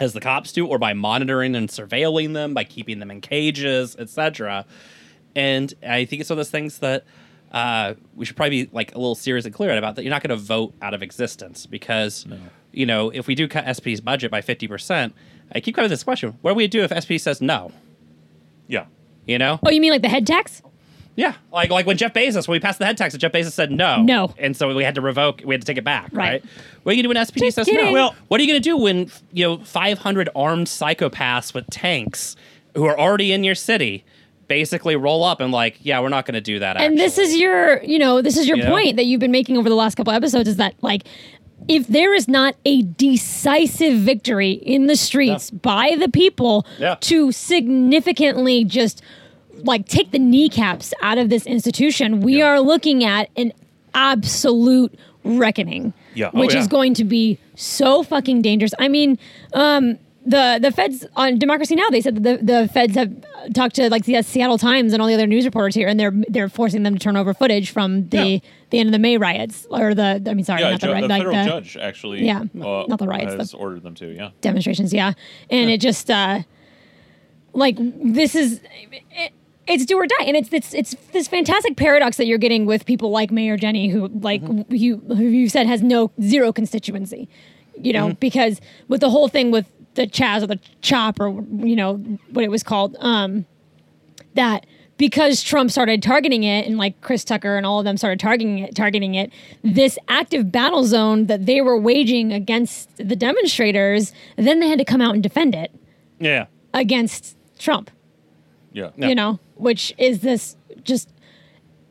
S2: as the cops do, or by monitoring and surveilling them, by keeping them in cages, etc. And I think it's one of those things that uh, we should probably be like a little serious and clear about that. You're not going to vote out of existence because, you know, if we do cut SP's budget by fifty percent, I keep coming to this question: What do we do if SP says no?
S1: Yeah.
S2: You know?
S3: Oh, you mean like the head tax?
S2: Yeah, like like when Jeff Bezos, when we passed the head tax, Jeff Bezos said no,
S3: No.
S2: and so we had to revoke, we had to take it back, right?
S3: Right.
S2: What are you gonna do when SPD
S3: Just
S2: says
S3: kidding.
S2: no?
S1: Well-
S2: what are you gonna do when you know 500 armed psychopaths with tanks who are already in your city basically roll up and like, yeah, we're not gonna do that.
S3: And this is your, you know, this is your
S2: You know?
S3: point that you've been making over the last couple episodes is that like if there is not a decisive victory in the streets by the people
S2: Yeah.
S3: to significantly just like take the kneecaps out of this institution, we
S1: Yeah.
S3: are looking at an absolute reckoning.
S1: Yeah. Oh,
S3: Which
S2: yeah.
S3: is going to be so fucking dangerous. I mean, um, the the feds on Democracy Now they said that the, the feds have talked to like the Seattle Times and all the other news reporters here, and they're they're forcing them to turn over footage from the
S1: Yeah.
S3: the end of the May riots or the I mean sorry
S1: Yeah,
S3: not
S1: ju-
S3: the,
S1: the
S3: like
S1: federal
S3: the
S1: judge actually.
S3: Yeah,
S1: uh,
S3: not the riots,
S1: Has
S3: the-
S1: ordered them to. Yeah.
S3: demonstrations, yeah, and it just uh like this is. It, it's do or die, and it's it's it's this fantastic paradox that you're getting with people like Mayor Jenny, who like
S1: Mm-hmm.
S3: you who you said has no zero constituency, you know,
S1: Mm-hmm.
S3: because with the whole thing with the Chaz or the Chop or you know what it was called, um, that because Trump started targeting it and like Chris Tucker and all of them started targeting it, targeting it, this active battle zone that they were waging against the demonstrators, then they had to come out and defend it
S2: yeah,
S3: against Trump
S1: Yeah.
S2: Yeah.
S3: you know, which is this just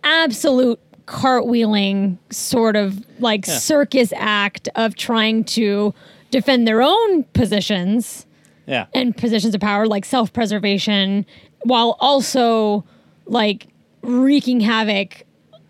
S3: absolute cartwheeling sort of like
S2: Yeah.
S3: circus act of trying to defend their own positions
S2: yeah,
S3: and positions of power, like self preservation, while also like wreaking havoc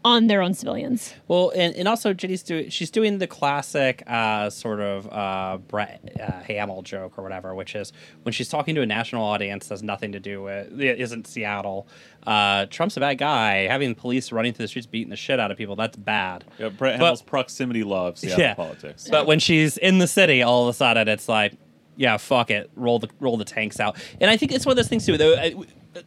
S3: on their own civilians.
S2: Well, and, and also Jenny's doing she's doing the classic uh, sort of uh, Brett uh, Hamil joke or whatever, which is when she's talking to a national audience that's nothing to do with it isn't Seattle. Uh, Trump's a bad guy. Having police running through the streets beating the shit out of people that's bad.
S1: Yeah, Brett
S2: But-
S1: proximity loves Seattle
S2: Yeah.
S1: politics.
S2: But when she's in the city, all of a sudden it's like, yeah, fuck it, roll the roll the tanks out. And I think it's one of those things too. Though, I,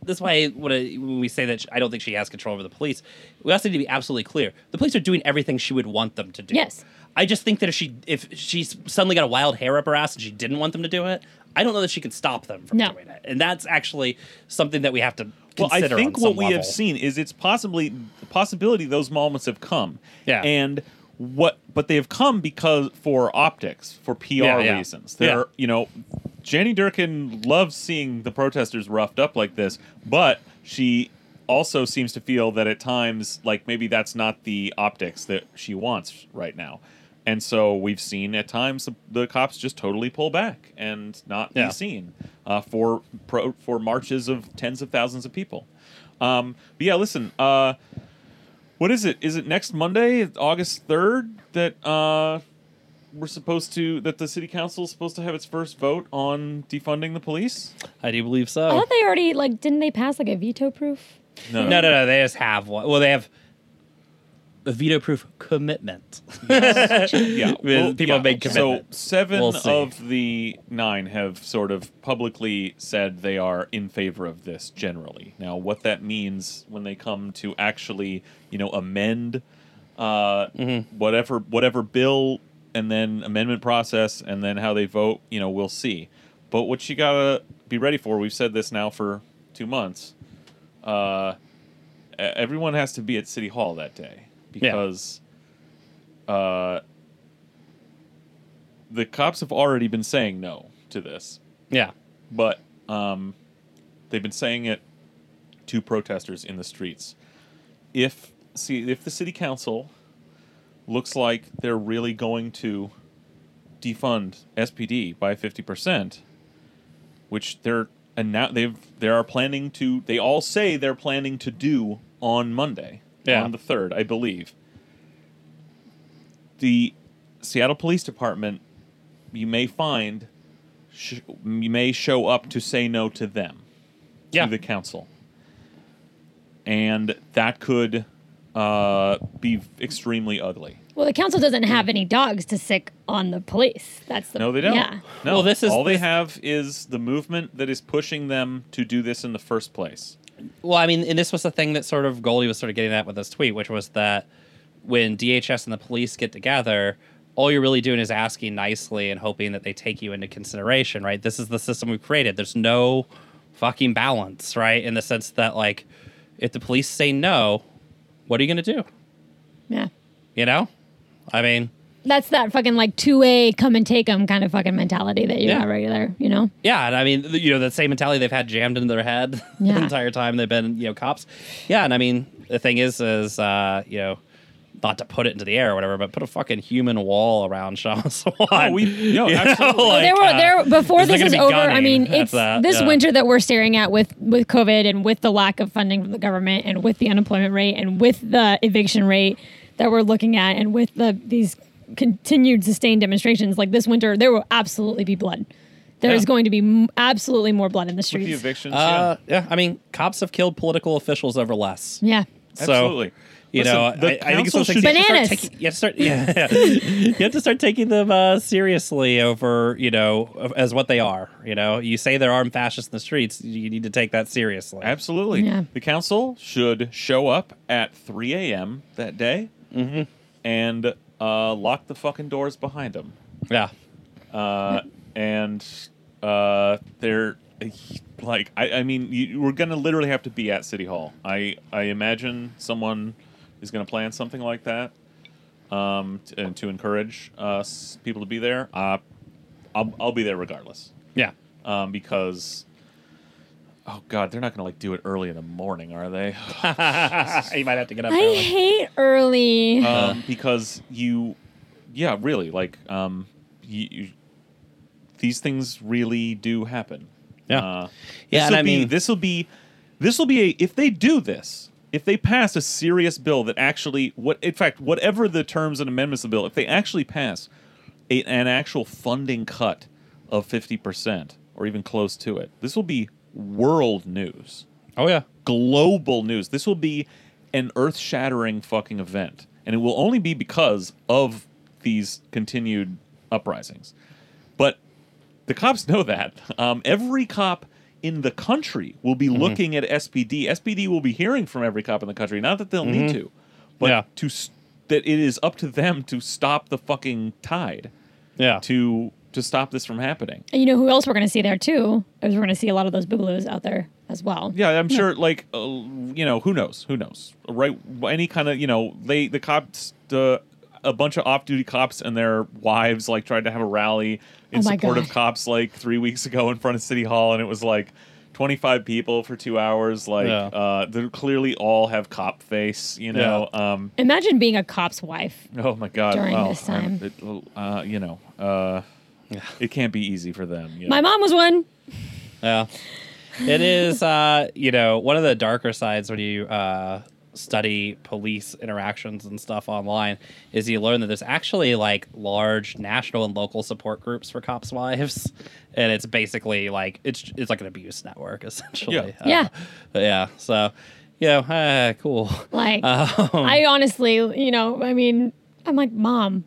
S2: that's why when, I, when we say that I don't think she has control over the police, we also need to be absolutely clear. The police are doing everything she would want them to do.
S3: Yes.
S2: I just think that if she if she's suddenly got a wild hair up her ass and she didn't want them to do it, I don't know that she can stop them from
S3: No.
S2: doing it. And that's actually something that we have to
S1: Well, I think
S2: on
S1: what
S2: some
S1: we
S2: level.
S1: have seen is it's possibly the possibility those moments have come.
S2: Yeah.
S1: And what but they have come because for optics, for PR
S2: Yeah, yeah.
S1: reasons. They're
S2: Yeah.
S1: you know, Jenny Durkan loves seeing the protesters roughed up like this, but she also seems to feel that at times like maybe that's not the optics that she wants right now. And so we've seen at times the, the cops just totally pull back and not
S2: Yeah.
S1: be seen uh, for pro, for marches of tens of thousands of people. Um, but yeah, listen. Uh, what is it? Is it next Monday, August third, that uh, we're supposed to that the city council is supposed to have its first vote on defunding the police?
S2: I do believe so.
S3: I thought they already like didn't they pass like a veto proof?
S2: No, no, no. no. They just have one. Well, they have a veto-proof commitment.
S1: yeah,
S2: People have made commitments.
S1: So 7
S2: We'll
S1: of the nine have sort of publicly said they are in favor of this generally. Now, what that means when they come to actually, you know, amend uh,
S2: Mm-hmm.
S1: whatever whatever bill and then amendment process and then how they vote, you know, we'll see. But what you gotta be ready for, we've said this now for two months. Uh, everyone has to be at City Hall that day because uh, the cops have already been saying no to this,
S2: yeah.
S1: but um, they've been saying it to protesters in the streets. If see if the city council looks like they're really going to defund SPD by fifty percent, which they're and now they've they are planning to. They all say they're planning to do on Monday,
S2: Yeah.
S1: on the third, I believe. The Seattle Police Department, you may find, sh- you may show up to say no to them,
S2: Yeah.
S1: to the council, and that could uh, be extremely ugly.
S3: Well, the council doesn't have any dogs to sick on the police. That's the
S1: No, they don't.
S3: Yeah.
S1: No,
S2: Well, this is-
S1: all they have is the movement that is pushing them to do this in the first place.
S2: Well, I mean, and this was the thing that sort of Goldie was sort of getting at with this tweet, which was that when DHS and the police get together, all you're really doing is asking nicely and hoping that they take you into consideration, right? This is the system we've created. There's no fucking balance, right? In the sense that, like, if the police say no, what are you going to do?
S3: Yeah.
S2: You know? I mean,
S3: That's that fucking like two A come and take them kind of fucking mentality that you
S2: Yeah.
S3: got regular, you know?
S2: Yeah, and I mean, you know, that same mentality they've had jammed into their head the entire time they've been, you know, cops. Yeah, and I mean, the thing is, is uh, you know, not to put it into the air or whatever, but put a fucking human wall around Kshama Sawant.
S1: Oh, we- no,
S2: You know,
S1: absolutely.
S3: Well,
S2: like,
S3: there were
S2: uh,
S3: there before this is over. I mean, it's
S2: that,
S3: this
S2: yeah.
S3: winter that we're staring at with with COVID and with the lack of funding from the government and with the unemployment rate and with the eviction rate that we're looking at and with the these continued sustained demonstrations. Like this winter, there will absolutely be blood. There is
S1: Yeah.
S3: going to be m- absolutely more blood in the
S1: With
S3: streets.
S1: the evictions,
S2: Uh, yeah, I mean, cops have killed political officials over less.
S3: yeah.
S1: yeah,
S2: So,
S1: absolutely.
S2: You
S1: Listen,
S2: know, I, I think it's
S1: council
S2: those things
S1: should-
S2: you have to
S3: Bananas.
S2: start taking- you have to start, yeah, you have to start taking them uh, seriously over, you know, as what they are. You know, you say there aren't fascists in the streets, you need to take that seriously.
S1: Absolutely.
S3: Yeah.
S1: The council should show up at 3 a.m. that day
S2: Mm-hmm.
S1: and uh, lock the fucking doors behind them.
S2: Yeah,
S1: Uh, and uh, they're like, I, I mean, you, we're gonna literally have to be at City Hall. I, I imagine someone is gonna plan something like that, um, t- and to encourage us people to be there. Uh, I'll, I'll be there regardless,
S2: yeah.
S1: um, because. Oh God, they're not gonna like do it early in the morning, are they?
S2: you might have to get up
S3: I
S2: early.
S3: hate early.
S1: um, because you, yeah, really, like, um, you, you, these things really do happen.
S2: Yeah.
S1: uh,
S2: Yeah,
S1: This
S2: and
S1: will
S2: I
S1: be,
S2: mean-
S1: this will be, this will be a. If they do this, if they pass a serious bill that actually, what, in fact, whatever the terms and amendments of the bill, if they actually pass a, an actual funding cut of fifty percent or even close to it, this will be world news
S2: Oh yeah,
S1: global news. This will be an earth shattering fucking event. And it will only be because of these continued uprisings. But the cops know that. Um, every cop in the country will be
S2: Mm-hmm.
S1: looking at SPD. SPD will be hearing from every cop in the country. Not that they'll need to, but
S2: Mm-hmm. Yeah.
S1: to s- that it is up to them to stop the fucking tide,
S2: yeah.
S1: to to stop this from happening.
S3: and you know who else we're going to see there too? Is we're going to see a lot of those boogaloo out there as well.
S1: Yeah, I'm sure. Like, uh, you know, who knows? Who knows? Right? Any kind of, you know, they the cops, the a bunch of off-duty cops and their wives like tried to have a rally in
S3: Oh my
S1: support of cops like three weeks ago in front of City Hall, and it was like 25 people for two hours. Like,
S2: Yeah.
S1: uh, they clearly all have cop face. You know. Um,
S3: Imagine being a cop's wife.
S1: oh my God.
S3: During
S1: oh,
S3: this time.
S1: it- uh, you know. Uh, it can't be easy for them. You
S3: My mom was one.
S2: Yeah. It is, uh, you know, one of the darker sides when you uh, study police interactions and stuff online is you learn that there's actually like large national and local support groups for cops' wives, and it's basically like it's it's like an abuse network essentially.
S1: Yeah.
S2: Uh,
S3: Yeah.
S2: but yeah. So, you know, uh, cool.
S3: Like,
S2: Um,
S3: I honestly, you know, I mean, I'm like, mom,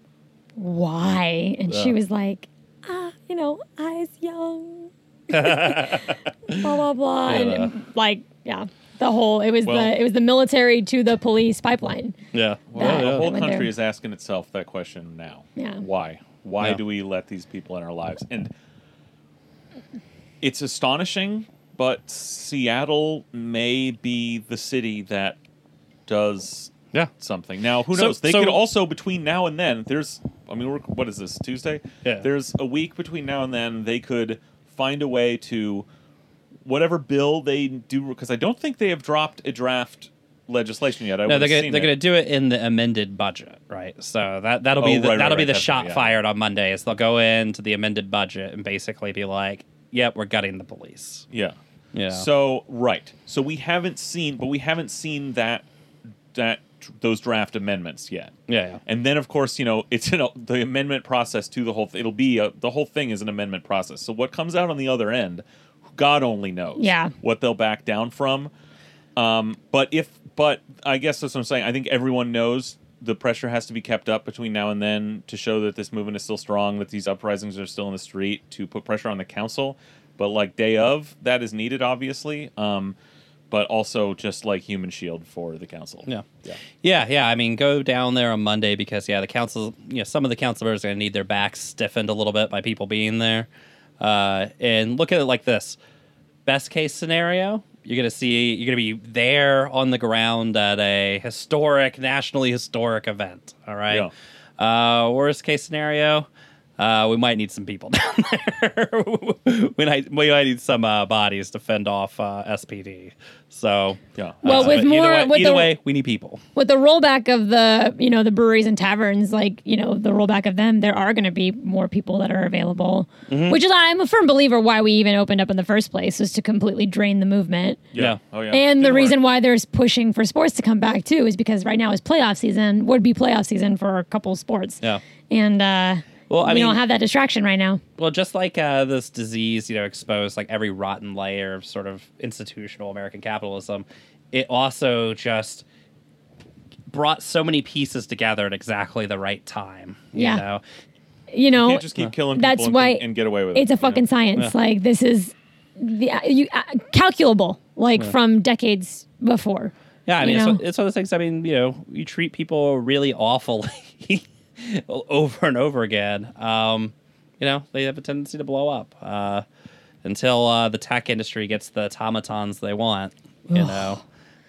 S3: why? And she was like, ah, you know, I was young. blah blah blah,
S2: Yeah.
S3: and, like, yeah, the whole it was
S1: Well-
S3: the it was the military to the police pipeline.
S2: yeah.
S1: Well,
S3: that-
S1: the whole country
S3: there.
S1: is asking itself that question now.
S3: Yeah.
S1: Why? Why
S2: Yeah.
S1: do we let these people in our lives? And it's astonishing, but Seattle may be the city that does
S2: Yeah.
S1: something. Now, who
S2: So-
S1: knows? They
S2: so-
S1: could also between now and then. There's, I mean, we're, what is this Tuesday?
S2: Yeah.
S1: There's a week between now and then. They could find a way to whatever bill they do because I don't think they have dropped a draft legislation yet. I
S2: No, they're gonna they're gonna do it in the amended budget, right? So that that'll be
S1: Oh,
S2: the,
S1: right, right,
S2: that'll be
S1: right.
S2: the
S1: That's
S2: shot
S1: yeah.
S2: fired on Monday. Is they'll go into the amended budget and basically be like, "Yep, we're gutting the police."
S1: Yeah.
S2: Yeah.
S1: So right. So we haven't seen, but we haven't seen that that those draft amendments yet.
S2: Yeah, yeah.
S1: And then, of course, you know, it's an, the amendment process to the whole. It'll be a, the whole thing is an amendment process. So what comes out on the other end, God only knows.
S3: Yeah.
S1: What they'll back down from. Um, but if, but I guess that's what I'm saying. I think everyone knows the pressure has to be kept up between now and then to show that this movement is still strong, that these uprisings are still in the street, to put pressure on the council. But like day of, that is needed, obviously. Um, but also just like human shield for the council.
S2: Yeah.
S1: Yeah.
S2: Yeah, yeah. I mean, go down there on Monday because yeah, the council, you know, some of the council members are going to need their backs stiffened a little bit by people being there. Uh, and look at it like this: best case scenario, you're going to see you're going to be there on the ground at a historic, nationally historic event. All right. Uh, worst case scenario. Uh, we might need some people down there. we might we might need some uh, bodies to fend off uh, SPD. So
S1: Yeah.
S3: Well,
S2: uh,
S3: with
S2: either
S3: more-
S2: way,
S3: with
S2: either
S3: the-
S2: way, we need people.
S3: with the rollback of the you know the breweries and taverns like you know the rollback of them there are going to be more people that are available
S2: Mm-hmm.
S3: which is i'm a firm believer why we even opened up in the first place was to completely drain the movement
S2: Yeah.
S1: Oh yeah.
S3: and the
S1: Didn't
S3: reason
S1: work.
S3: why there's pushing for sports to come back too is because right now is playoff season would be playoff season for a couple sports
S2: Yeah.
S3: and uh
S2: Well, I
S3: we
S2: mean,
S3: don't have that distraction right now
S2: well, just like uh, this disease, you know, exposed like every rotten layer of sort of institutional American capitalism, it also just brought so many pieces together at exactly the right time. You
S3: Yeah.
S2: know?
S3: you know
S1: You can't just keep killing people
S3: that's
S1: and,
S3: why
S1: and get away with it.
S3: it's a
S1: you know?
S3: fucking science like this is the, uh, you, uh, calculable like from decades before
S2: Yeah, I mean, it's, one- it's one of those things. I mean, you know, you treat people really awfully over and over again. Um, you know, they have a tendency to blow up uh, until uh, the tech industry gets the automatons they want. You know,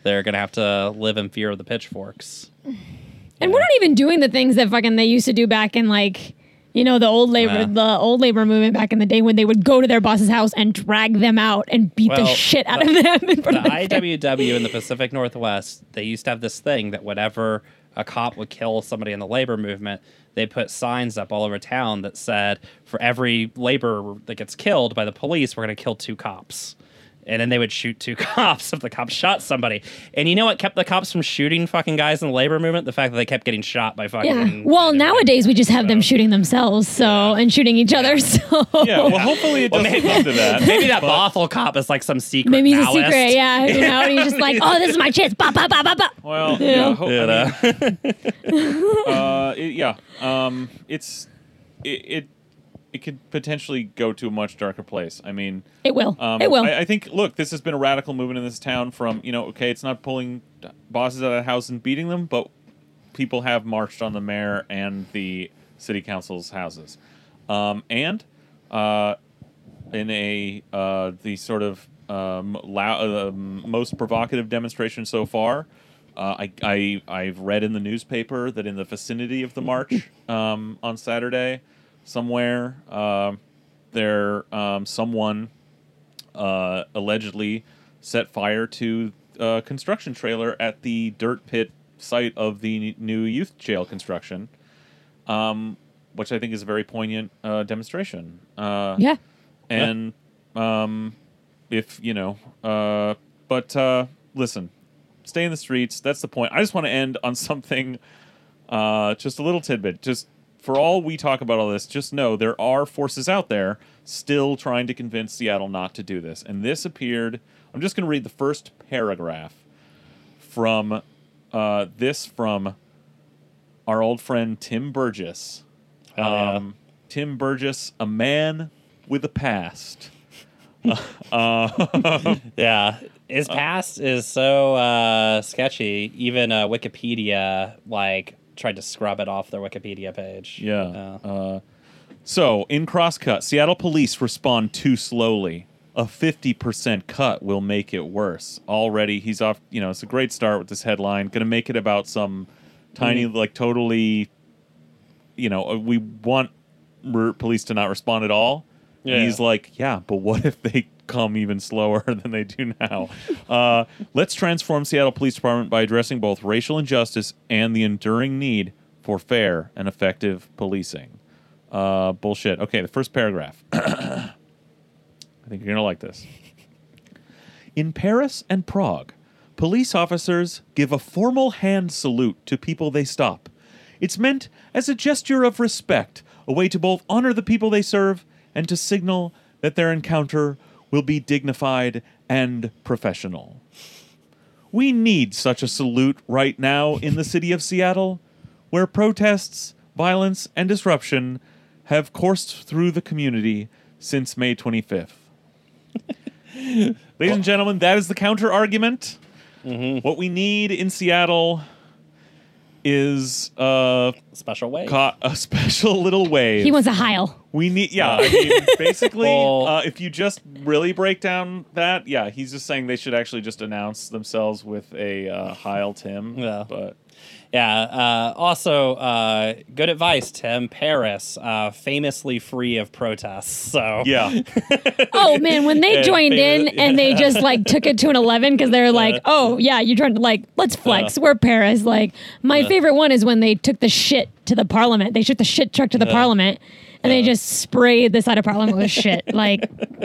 S2: they're gonna have to live in fear of the pitchforks.
S3: And we're not even doing the things that fucking they used to do back in like you know the old labor
S2: Yeah.
S3: the old labor movement back in the day when they would go to their boss's house and drag them out and beat the shit out
S2: the-
S3: of them in front
S2: the
S3: of the
S2: IWW in the Pacific Northwest, they used to have this thing that whenever a cop would kill somebody in the labor movement, they put signs up all over town that said, for every laborer that gets killed by the police, we're going to kill two cops. And then they would shoot two cops if the cops shot somebody. And you know what kept the cops from shooting fucking guys in the labor movement? The fact that they kept getting shot by fucking.
S3: yeah. Well, nowadays we just have them shooting themselves, so and shooting each other. So
S1: Yeah, well, hopefully it doesn't
S2: maybe-
S1: come to that.
S2: Maybe that
S1: but-
S2: Bothell cop is like some secret.
S3: maybe he's a secret. Yeah, you know, and he's just like, oh, this is my chance. Ba ba ba ba ba.
S1: Well,
S3: You
S1: yeah, ho-
S2: You
S1: I mean, uh, it- yeah. Um, it's it, it it could potentially go to a much darker place. I mean,
S3: It will.
S1: um,
S3: it will.
S1: I, I think. Look, this has been a radical movement in this town. From you know, okay, it's not pulling bosses out of the house and beating them, but people have marched on the mayor and the city council's houses, um, and uh, in a uh, the sort of um, uh, most provocative demonstration so far. Uh, I, I I've read in the newspaper that in the vicinity of the march um, on Saturday, somewhere um there um, someone uh, allegedly set fire to a construction trailer at the dirt pit site of the new youth jail construction, um, which I think is a very poignant uh, demonstration. Uh,
S3: yeah.
S1: and um, if you know, uh, but uh, listen, stay in the streets. That's the point. I just want to end on something, uh, just a little tidbit. Just for all we talk about all this, just know there are forces out there still trying to convince Seattle not to do this. And this appeared. I'm just going to read the first paragraph from uh, this from our old friend Tim Burgess.
S2: Yeah.
S1: Um, Tim Burgess, a man with a past. uh,
S2: Yeah, his past is so uh, sketchy. Even uh, Wikipedia like tried to scrub it off their Wikipedia page.
S1: yeah. Uh, so, in Crosscut, Seattle police respond too slowly. A 50% cut will make it worse. Already, he's off. You know, it's a great start with this headline. Going to make it about some tiny, like, totally, you know, uh, we want police to not respond at all. And
S2: Yeah.
S1: he's like, yeah, but what if they come even slower than they do now. Uh, let's transform Seattle Police Department by addressing both racial injustice and the enduring need for fair and effective policing. Uh, bullshit. Okay, the first paragraph. I think you're gonna like this. In Paris and Prague, police officers give a formal hand salute to people they stop. It's meant as a gesture of respect, a way to both honor the people they serve and to signal that their encounter will be dignified and professional. We need such a salute right now in the city of Seattle, where protests, violence, and disruption have coursed through the community since May 25th. Ladies and gentlemen, that is the counter argument. Mm-hmm. What we need in Seattle is uh,
S2: Special way.
S1: ca- a special little wave.
S3: He wants a Heil.
S1: We need, yeah. I mean, basically,
S2: Well-
S1: uh, if you just really break down that, yeah, he's just saying they should actually just announce themselves with a uh, Heil Tim.
S2: Yeah.
S1: But
S2: Yeah. Uh, also, uh, good advice, Tim. Paris, uh, famously free of protests. So
S1: yeah,
S3: Oh man, when they
S2: Yeah,
S3: joined in
S2: famous-
S3: and they just like took it to an eleven because they're like, oh yeah, you're trying to like let's flex. We're Paris. Like my favorite one is when they took the shit to the parliament. They took the shit truck to the parliament. And they just sprayed the side of Parliament with shit, like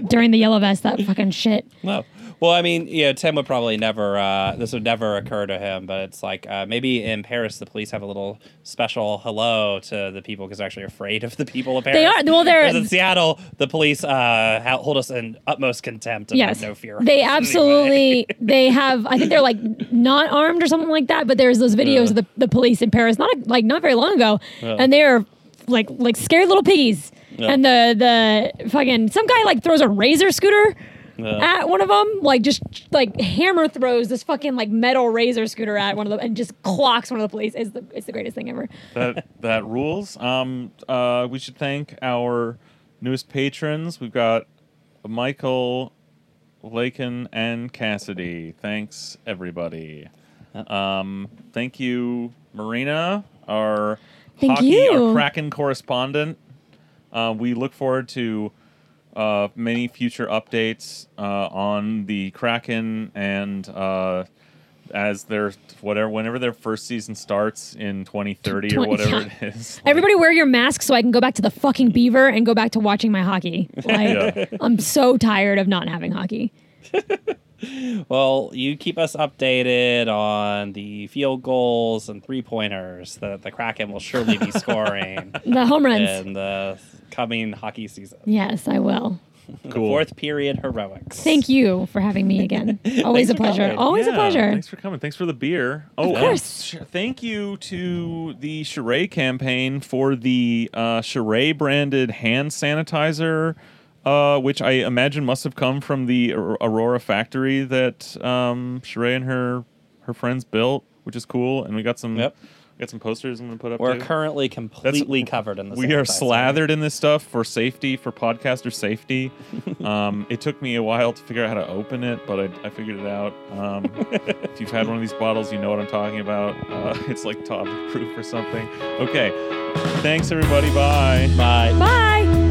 S3: during the yellow vest. That fucking shit.
S2: No. Well, I mean, yeah, Tim would probably never. Uh, this would never occur to him. But it's like uh, maybe in Paris, the police have a little special hello to the people because they're actually afraid of the people Apparently,
S3: They are- well, they're-
S2: in Seattle, the police uh, hold us in utmost contempt and
S3: Yes,
S2: have no fear.
S3: they
S2: us anyway.
S3: absolutely. They have. I think they're like not armed or something like that. But there's those videos of the, the police in Paris, not like not very long ago, and they're like like scary little piggies.
S2: Yeah.
S3: And the the fucking some guy like throws a razor scooter
S2: Yeah.
S3: at one of them, like just like hammer throws this fucking like metal razor scooter at one of them and just clocks one of the police. It's the it's the greatest thing ever.
S1: that that rules. Um, uh, we should thank our newest patrons. We've got Michael, Lakin, and Cassidy. Thanks everybody. Um, thank you, Marina, our
S3: Thank
S1: hockey,
S3: you.
S1: our Kraken correspondent. Uh, we look forward to uh, many future updates uh, on the Kraken and uh, as their whatever whenever their first season starts in 2030 or
S3: 20
S1: whatever
S3: yeah.
S1: it is.
S3: Everybody wear your mask so I can go back to the fucking beaver and go back to watching my hockey. Like
S1: Yeah.
S3: I'm so tired of not having hockey.
S2: Well, you keep us updated on the field goals and three pointers that the Kraken will surely be scoring
S3: The home runs.
S2: in the coming hockey season.
S3: Yes, I will.
S1: Cool.
S2: Fourth period heroics.
S3: Thank you for having me again. Always a pleasure.
S2: coming.
S3: Always a pleasure.
S1: Thanks for coming. Thanks for the beer. Oh,
S3: Of course.
S1: sh- thank you to the Sheree campaign for the uh, Sheree branded hand sanitizer, uh, which I imagine must have come from the Aurora factory that um, Sheree and her her friends built, which is cool. And we got some
S2: Yep.
S1: got some posters I'm gonna put up.
S2: We're
S1: too.
S2: currently completely covered in this.
S1: We are
S2: sanitizer.
S1: slathered in this stuff for safety, for podcaster safety. um, it took me a while to figure out how to open it, but I, I figured it out. Um, if you've had one of these bottles, you know what I'm talking about. Uh, it's like toddler proof or something. Okay. Thanks, everybody. Bye.
S2: Bye.
S3: Bye.